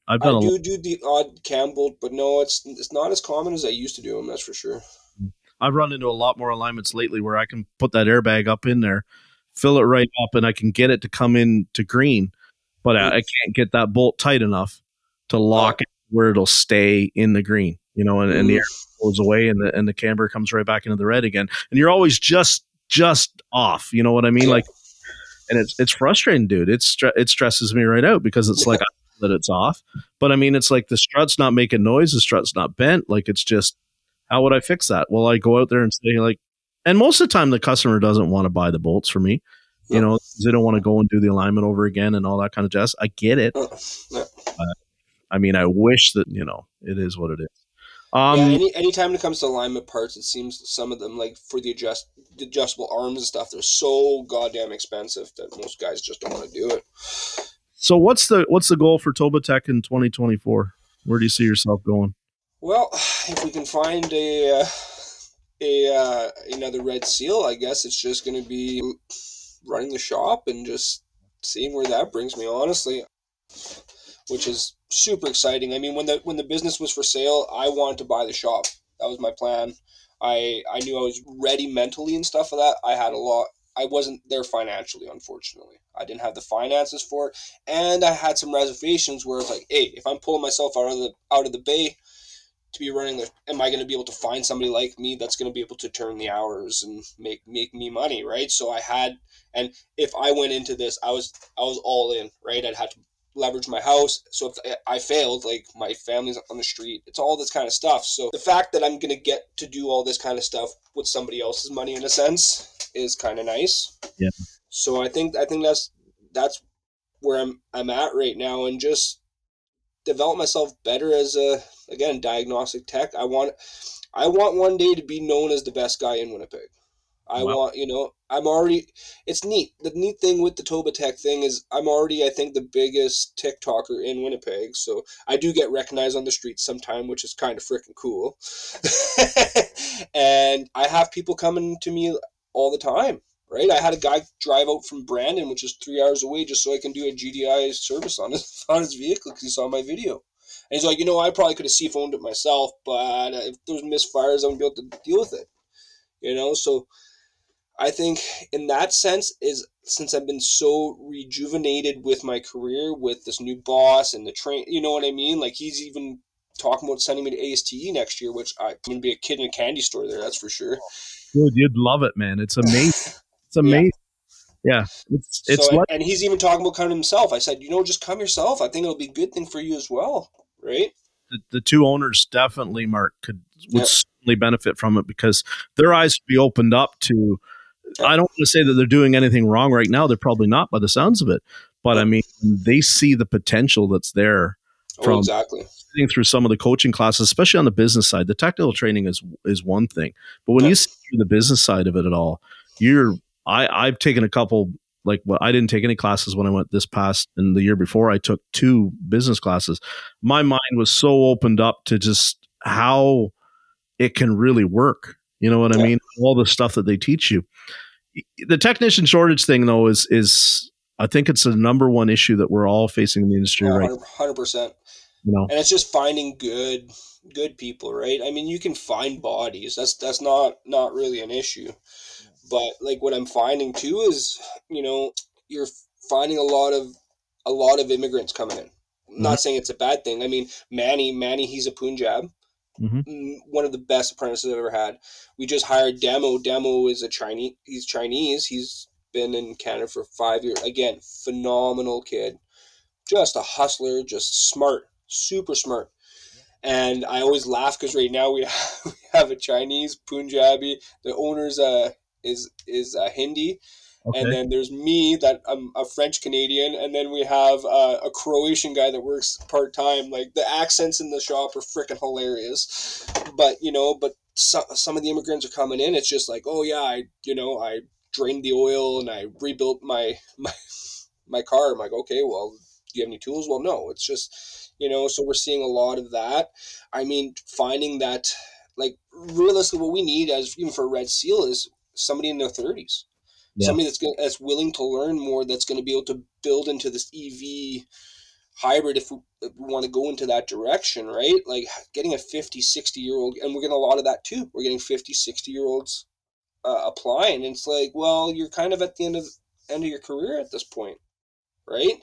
I've I done a do do the odd cam bolt, but no, it's it's not as common as I used to do them. That's for sure. I've run into a lot more alignments lately where I can put that airbag up in there, fill it right up, and I can get it to come in to green, but I, I can't get that bolt tight enough to lock oh. it where it'll stay in the green, you know, and, and the air goes away and the and the camber comes right back into the red again, and you're always just just off, you know what I mean? Like, and it's it's frustrating, dude. It's it stresses me right out because it's like that it's off, but I mean, it's like the strut's not making noise, the strut's not bent, like it's just how would I fix that? Well, I go out there and say like, and most of the time the customer doesn't want to buy the bolts for me. You No. know, they don't want to go and do the alignment over again and all that kind of jazz. I get it. Uh. I mean, I wish that you know it is what it is. Um, yeah, any anytime it comes to alignment parts, it seems some of them, like for the adjust the adjustable arms and stuff, they're so goddamn expensive that most guys just don't want to do it. so what's the what's the goal for Toba Tech in 2024? Where do you see yourself going? Well, if we can find a uh, a uh, another red seal, I guess it's just going to be running the shop and just seeing where that brings me. Honestly, which is super exciting. I mean, when the when the business was for sale, I wanted to buy the shop. That was my plan. I I knew I was ready mentally and stuff for that. I had a lot. I wasn't there financially, unfortunately. I didn't have the finances for it, and I had some reservations where it's like, hey, if I'm pulling myself out of the out of the bay to be running the, am I going to be able to find somebody like me that's going to be able to turn the hours and make make me money, right? So I had, and if I went into this, I was I was all in, right? I'd have to leverage my house. So if I failed, like my family's on the street, it's all this kind of stuff. So the fact that I'm gonna get to do all this kind of stuff with somebody else's money in a sense is kind of nice. Yeah. So I think I think that's that's where I'm I'm at right now, and just develop myself better as a again diagnostic tech. I want I want one day to be known as the best guy in Winnipeg. I Wow. want, you know, I'm already. It's neat. The neat thing with the Toba Tech thing is I'm already, I think, the biggest TikToker in Winnipeg. So I do get recognized on the streets sometime, which is kind of freaking cool. and I have people coming to me all the time. Right, I had a guy drive out from Brandon, which is three hours away, just so I can do a GDI service on his on his vehicle because he saw my video. And he's like, you know, I probably could have Sea Foamed it myself, but if there was misfires, I wouldn't be able to deal with it. You know, so I think in that sense is since I've been so rejuvenated with my career with this new boss and the train, you know what I mean? Like he's even talking about sending me to ASTE next year, which I'm gonna be a kid in a candy store there, that's for sure. Dude, you'd love it, man. It's amazing. It's amazing. Yeah, it's it's so, like and he's even talking about coming himself. I said, you know, just come yourself. I think it'll be a good thing for you as well, right? the, the two owners definitely, Mark, could would Yeah. certainly benefit from it because their eyes would be opened up to. Yeah. I don't want to say that they're doing anything wrong right now. They're probably not, by the sounds of it. But I mean, they see the potential that's there Oh, From- exactly. sitting through some of the coaching classes, especially on the business side. The technical training is is one thing, but when Yeah. you see the business side of it at all, you're I I've taken a couple like what I didn't take any classes when I went this past and the year before I took two business classes. My mind was so opened up to just how it can really work. You know what I mean? All the stuff that they teach you. The technician shortage thing though is is I think it's the number one issue that we're all facing in the industry oh, right. Hundred percent. You know, and it's just finding good good people right i mean you can find bodies that's that's not not really an issue but like what i'm finding too is you know you're finding a lot of a lot of immigrants coming in. Not saying it's a bad thing. I mean manny manny he's a punjab. Mhm. Mm, one of the best apprentices i've ever had. We just hired demo demo is a chinese he's chinese. He's been in canada for five years again phenomenal kid. Just a hustler just smart super smart. And I always laugh because right now we have, we have a Chinese Punjabi. The owner's uh is is uh, Hindi, Okay. And then there's me that I'm a French Canadian, and then we have uh, a Croatian guy that works part time. Like the accents in the shop are freaking hilarious, but you know, but so, some of the immigrants are coming in. It's just like, oh yeah, I you know I drained the oil and I rebuilt my my my car. I'm like, okay, well, do you have any tools? Well, no. It's just you know, so we're seeing a lot of that. I mean, finding that like realistically, what we need as even for Red Seal is somebody in their thirties. Yeah. somebody that's gonna, that's willing to learn more that's going to be able to build into this ev hybrid if we, if we, want to go into that direction right? Like getting a 50 60 year old and we're getting a lot of that too. We're getting 50 60 year olds uh, applying. And it's like well you're kind of at the end of end of your career at this point right?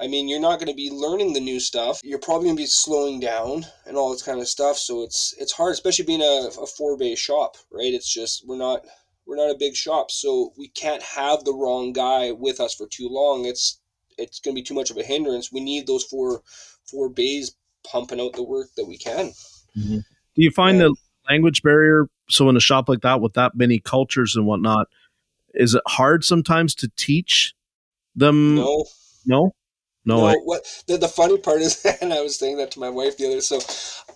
I mean you're not going to be learning the new stuff. You're probably going to be slowing down and all this kind of stuff. So it's it's hard especially being a, a four bay shop right? It's just we're not we're not a big shop, so we can't have the wrong guy with us for too long. It's it's going to be too much of a hindrance. We need those four four bays pumping out the work that we can. Mm-hmm. Do you find the language barrier? So in a shop like that, with that many cultures and whatnot, is it hard sometimes to teach them? No, no, no. no what the, the funny part is, and I was saying that to my wife the other. So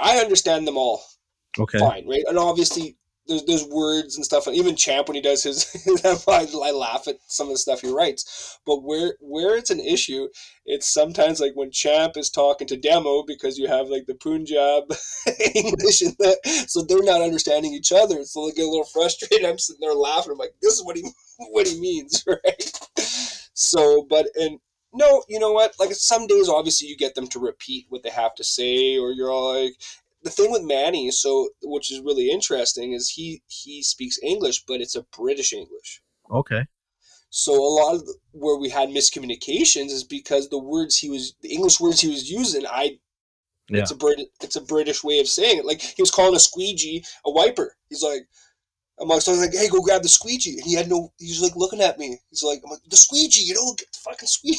I understand them all. Okay. Fine, right? And obviously, there's there's words and stuff. And even Champ when he does his, I, I laugh at some of the stuff he writes. But where where it's an issue, it's sometimes like when Champ is talking to Demo because you have like the Punjab English in that, so they're not understanding each other. So they get a little frustrated. I'm sitting there laughing. I'm like, this is what he what he means, right? So, but and no, you know what? Like some days, obviously, you get them to repeat what they have to say, or you're all like, the thing with Manny, so which is really interesting, is he he speaks English, but it's a British English. Okay. So a lot of the, where we had miscommunications is because the words he was, the English words he was using, I, yeah. it's a Brit, it's a British way of saying it. Like he was calling a squeegee a wiper. He's like, others, like, hey, go grab the squeegee. And he had no, he was like looking at me. He's like, I'm like, the squeegee, you know, get the fucking squeegee.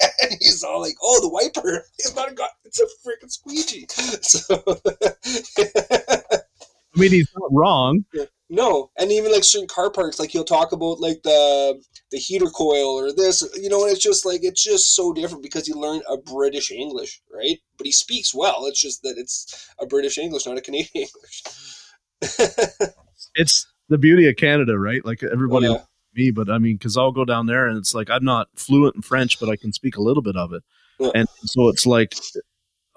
and he's all like, "Oh, the wiper! It's not a god. It's a freaking squeegee." So, I mean, he's not wrong. No, and even like certain car parts, like he'll talk about like the the heater coil or this, you know, and it's just like it's just so different because he learned a British English, right? But he speaks well. It's just that it's a British English, not a Canadian English. It's the beauty of Canada, right? Like everybody. Oh, yeah me, but I mean, because I'll go down there and it's like I'm not fluent in French, but I can speak a little bit of it, yeah. and so it's like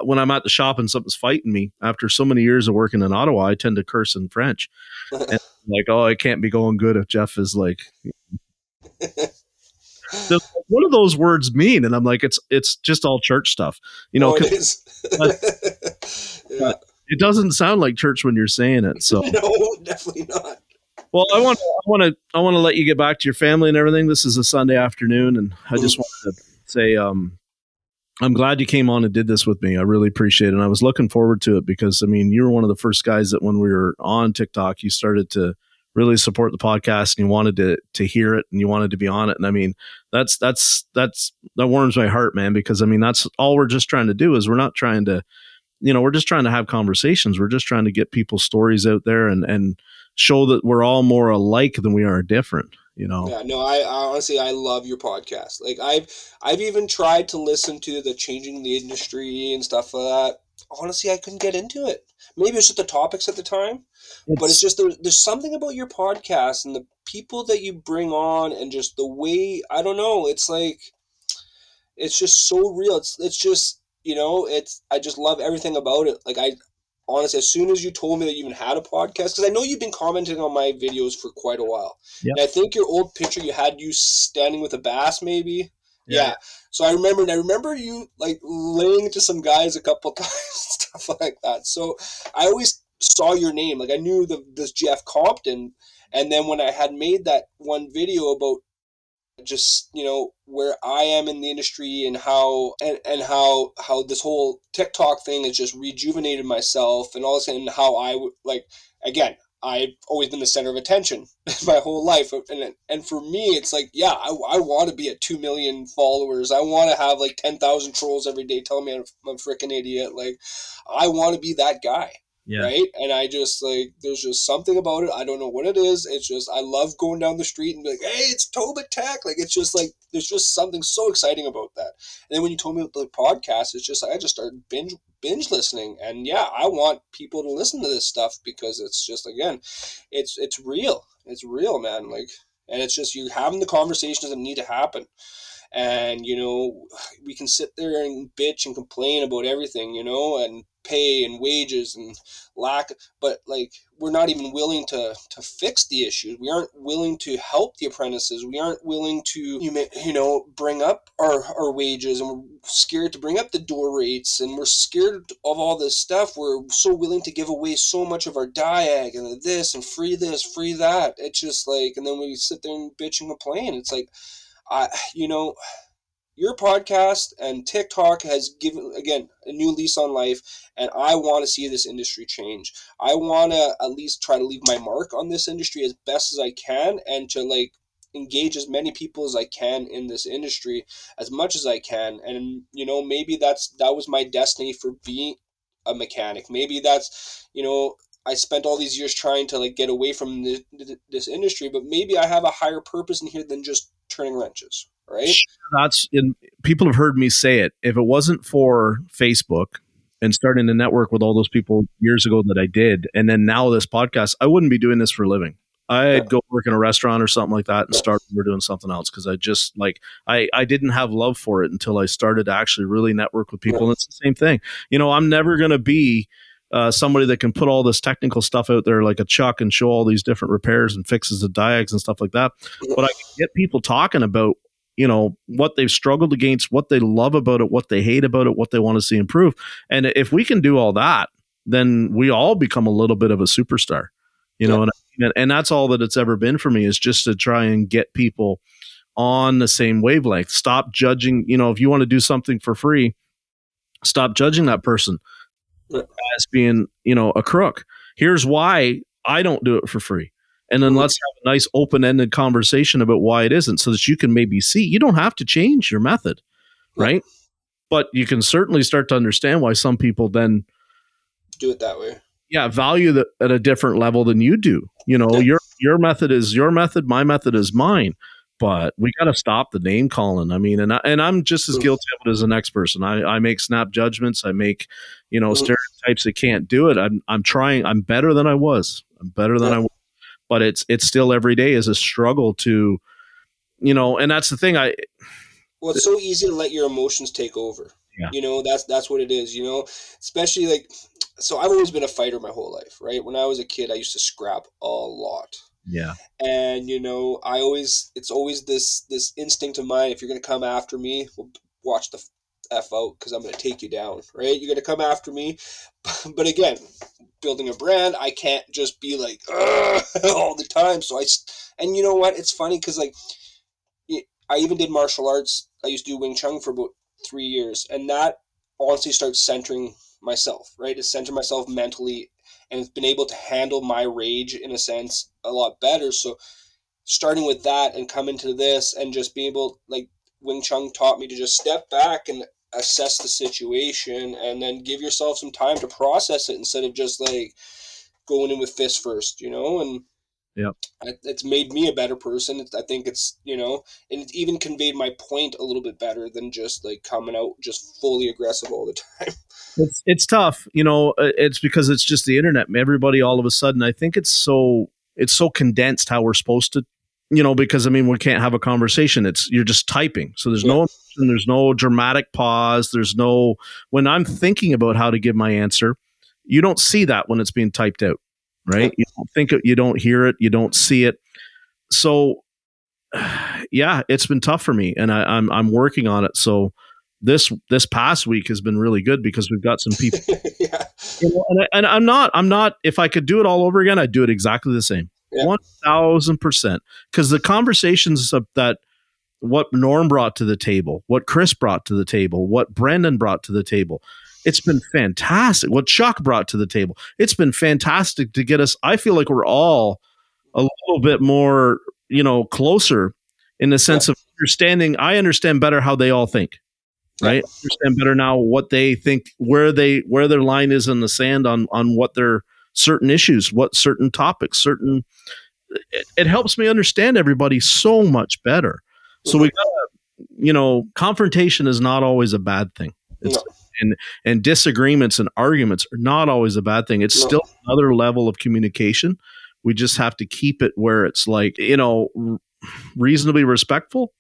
when I'm at the shop and something's fighting me after so many years of working in Ottawa, I tend to curse in French, and like, oh, I can't be going good if Jeff is like. what do those words mean? And I'm like, it's it's just all church stuff, you know. Oh, it is. but, yeah. It doesn't sound like church when you're saying it. So no, definitely not. Well, I want I want to I want to let you get back to your family and everything. This is a Sunday afternoon, and I just wanted to say um, I'm glad you came on and did this with me. I really appreciate it. And I was looking forward to it because I mean, you were one of the first guys that when we were on TikTok, you started to really support the podcast and you wanted to to hear it and you wanted to be on it. And I mean, that's that's that's that warms my heart, man, because I mean, that's all we're just trying to do is we're not trying to you know, we're just trying to have conversations. We're just trying to get people's stories out there and and show that we're all more alike than we are different you know? Yeah no I, I, honestly i love your podcast. Like i've i've even tried to listen to the changing the industry and stuff like that. Honestly i couldn't get into it. Maybe it's just the topics at the time it's, but it's just there, there's something about your podcast and the people that you bring on and just the way i don't know it's like it's just so real. It's it's just you know it's i just love everything about it like i honestly, as soon as you told me that you even had a podcast, because I know you've been commenting on my videos for quite a while. Yep. And I think your old picture you had you standing with a bass, maybe. Yeah. yeah. So I remember, and I remember you like laying to some guys a couple times, stuff like that. So I always saw your name, like I knew the this Jeff Compton, and then when I had made that one video about just you know where I am in the industry and how and, and how how this whole TikTok thing has just rejuvenated myself and all this and how I like again I've always been the center of attention my whole life and and for me it's like yeah I, I want to be at 2 million followers. I want to have like 10,000 trolls every day telling me I'm, I'm a freaking idiot. Like I want to be that guy yeah. right? And I just like there's just something about it. I don't know what it is. It's just I love going down the street and be like, hey, it's Toba Tech. Like it's just like there's just something so exciting about that. And then when you told me about the podcast, it's just like I just started binge binge listening, and yeah, I want people to listen to this stuff because it's just again, it's it's real. It's real, man. Like, and it's just you having the conversations that need to happen and you know we can sit there and bitch and complain about everything you know and pay and wages and lack but like we're not even willing to to fix the issues. We aren't willing to help the apprentices. We aren't willing to you, may, you know bring up our, our wages and we're scared to bring up the door rates and we're scared of all this stuff. We're so willing to give away so much of our diag and this and free this free that. It's just like and then we sit there and bitch and complain. It's like I, you know, your podcast and TikTok has given again a new lease on life, and I want to see this industry change. I want to at least try to leave my mark on this industry as best as I can, and to like engage as many people as I can in this industry as much as I can. And you know, maybe that's that was my destiny for being a mechanic. Maybe that's you know I spent all these years trying to like get away from this, this industry, but maybe I have a higher purpose in here than just turning wrenches, right? That's in people have heard me say it. If it wasn't for Facebook and starting to network with all those people years ago that I did, and then now this podcast, I wouldn't be doing this for a living. I'd yeah. go work in a restaurant or something like that and start we're doing something else because I just like I I didn't have love for it until I started to actually really network with people. Yeah. And it's the same thing. You know, I'm never gonna be uh, somebody that can put all this technical stuff out there like a Chuck and show all these different repairs and fixes of diags and stuff like that. But I can get people talking about you know what they've struggled against, what they love about it, what they hate about it, what they want to see improve. And if we can do all that, then we all become a little bit of a superstar. You know, and, and that's all that it's ever been for me is just to try and get people on the same wavelength. Stop judging. You know, if you want to do something for free, stop judging that person as being, you know, a crook. Here's why I don't do it for free. And then let's have a nice open ended conversation about why it isn't so that you can maybe see. You don't have to change your method, right? But you can certainly start to understand why some people then do it that way. Yeah, value that at a different level than you do. You know, yeah. your your method is your method, my method is mine but we got to stop the name calling. I mean, and I, and I'm just as guilty of it as the next person. I, I make snap judgments. I make, you know, stereotypes that can't do it. I'm I'm trying. I'm better than I was. I'm better than yeah. I was. But it's it's still every day is a struggle to, you know, and that's the thing. I. Well, it's so easy to let your emotions take over. Yeah. You know, that's that's what it is. You know, especially like, so I've always been a fighter my whole life, right? When I was a kid, I used to scrap a lot yeah. And you know, I always it's always this this instinct of mine. If you're gonna come after me, well, watch the f out because I'm gonna take you down. Right? You're gonna come after me, but again, building a brand, I can't just be like all the time. So I and you know what? It's funny because like I even did martial arts. I used to do Wing Chun for about three years, and that honestly starts centering myself. Right? To center myself mentally and it's been able to handle my rage in a sense a lot better. So starting with that and coming to this and just being able like Wing Chun taught me to just step back and assess the situation and then give yourself some time to process it instead of just like going in with fist first, you know, and yeah, it's made me a better person. I think it's you know, and it even conveyed my point a little bit better than just like coming out just fully aggressive all the time. It's it's tough, you know. Uh, it's because it's just the internet. Everybody all of a sudden, I think it's so it's so condensed how we're supposed to, you know, because I mean we can't have a conversation. It's you're just typing, so there's yeah. no there's no dramatic pause. There's no when I'm thinking about how to give my answer, you don't see that when it's being typed out right? You don't think it, you don't hear it, you don't see it. So, yeah, it's been tough for me, and I, I'm I'm working on it. So this this past week has been really good because we've got some people. yeah. You know, and, I, and I'm not I'm not if I could do it all over again, I'd do it exactly the same, one thousand percent. Because the conversations of that what Norm brought to the table, what Chris brought to the table, what Brendan brought to the table it's been fantastic. What Chuck brought to the table, it's been fantastic to get us. I feel like we're all a little bit more, you know, closer in the sense yeah. of understanding. I understand better how they all think. right? Yeah. Understand better now what they think, where they where their line is in the sand on on what their certain issues, what certain topics, certain. It, it helps me understand everybody so much better. So we mm-hmm. got, you know, confrontation is not always a bad thing. It's, no. And and disagreements and arguments are not always a bad thing. It's no. still another level of communication. We just have to keep it where it's like you know reasonably respectful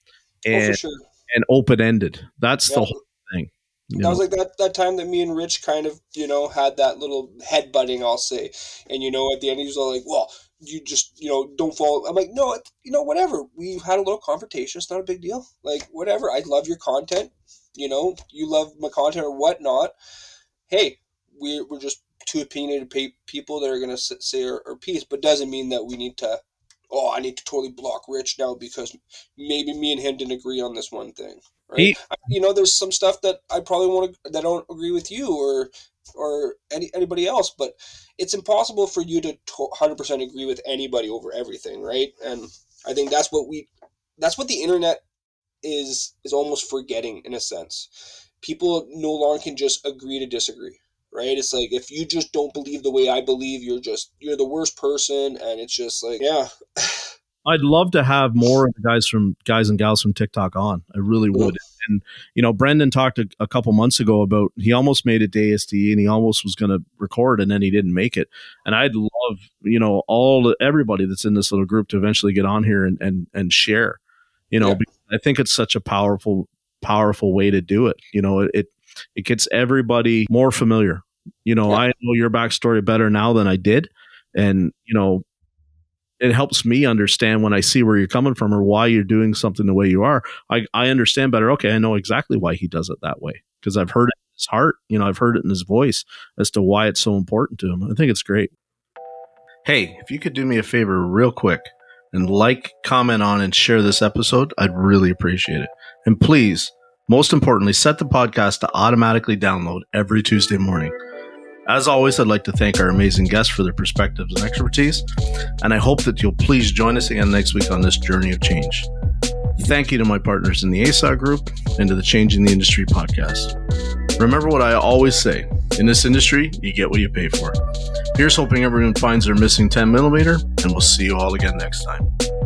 oh, and oh, sure. and open ended. That's yeah. the whole thing. That know? was like that, that time that me and Rich kind of, you know, had that little head butting, I'll say. And, you know, at the end, he was all like, well, you just, you know, don't fall. I'm like, no, you know, whatever. We had a little confrontation. It's not a big deal. Like, whatever. I love your content. You know, you love my content or whatnot. Hey, we're, we're just two opinionated people that are going to say our, our piece, but doesn't mean that we need to oh, I need to totally block Rich now because maybe me and him didn't agree on this one thing. Right? He, you know, there's some stuff that I probably want to that don't agree with you or or any anybody else, but it's impossible for you to hundred percent agree with anybody over everything, right? And I think that's what we that's what the internet is is almost forgetting in a sense. People no longer can just agree to disagree right? It's like if you just don't believe the way I believe, you're just you're the worst person, and it's just like yeah. I'd love to have more guys from guys and gals from TikTok on. I really would. And you know, Brendan talked a, a, couple months ago about he almost made it to ASD and he almost was going to record and then he didn't make it. And I'd love you know all everybody that's in this little group to eventually get on here and and and share. You know, yeah. I think it's such a powerful powerful way to do it. You know, it, it gets everybody more familiar. You know, yeah. I know your backstory better now than I did. And, you know, it helps me understand when I see where you're coming from or why you're doing something the way you are. I, I understand better. Okay, I know exactly why he does it that way because I've heard it in his heart. You know, I've heard it in his voice as to why it's so important to him. I think it's great. Hey, if you could do me a favor real quick and like, comment on, and share this episode, I'd really appreciate it. And please, most importantly, set the podcast to automatically download every Tuesday morning. As always, I'd like to thank our amazing guests for their perspectives and expertise, and I hope that you'll please join us again next week on this journey of change. Thank you to my partners in the ASA group and to the Changing the Industry podcast. Remember what I always say in this industry, you get what you pay for. Here's hoping everyone finds their missing 10 millimeter, and we'll see you all again next time.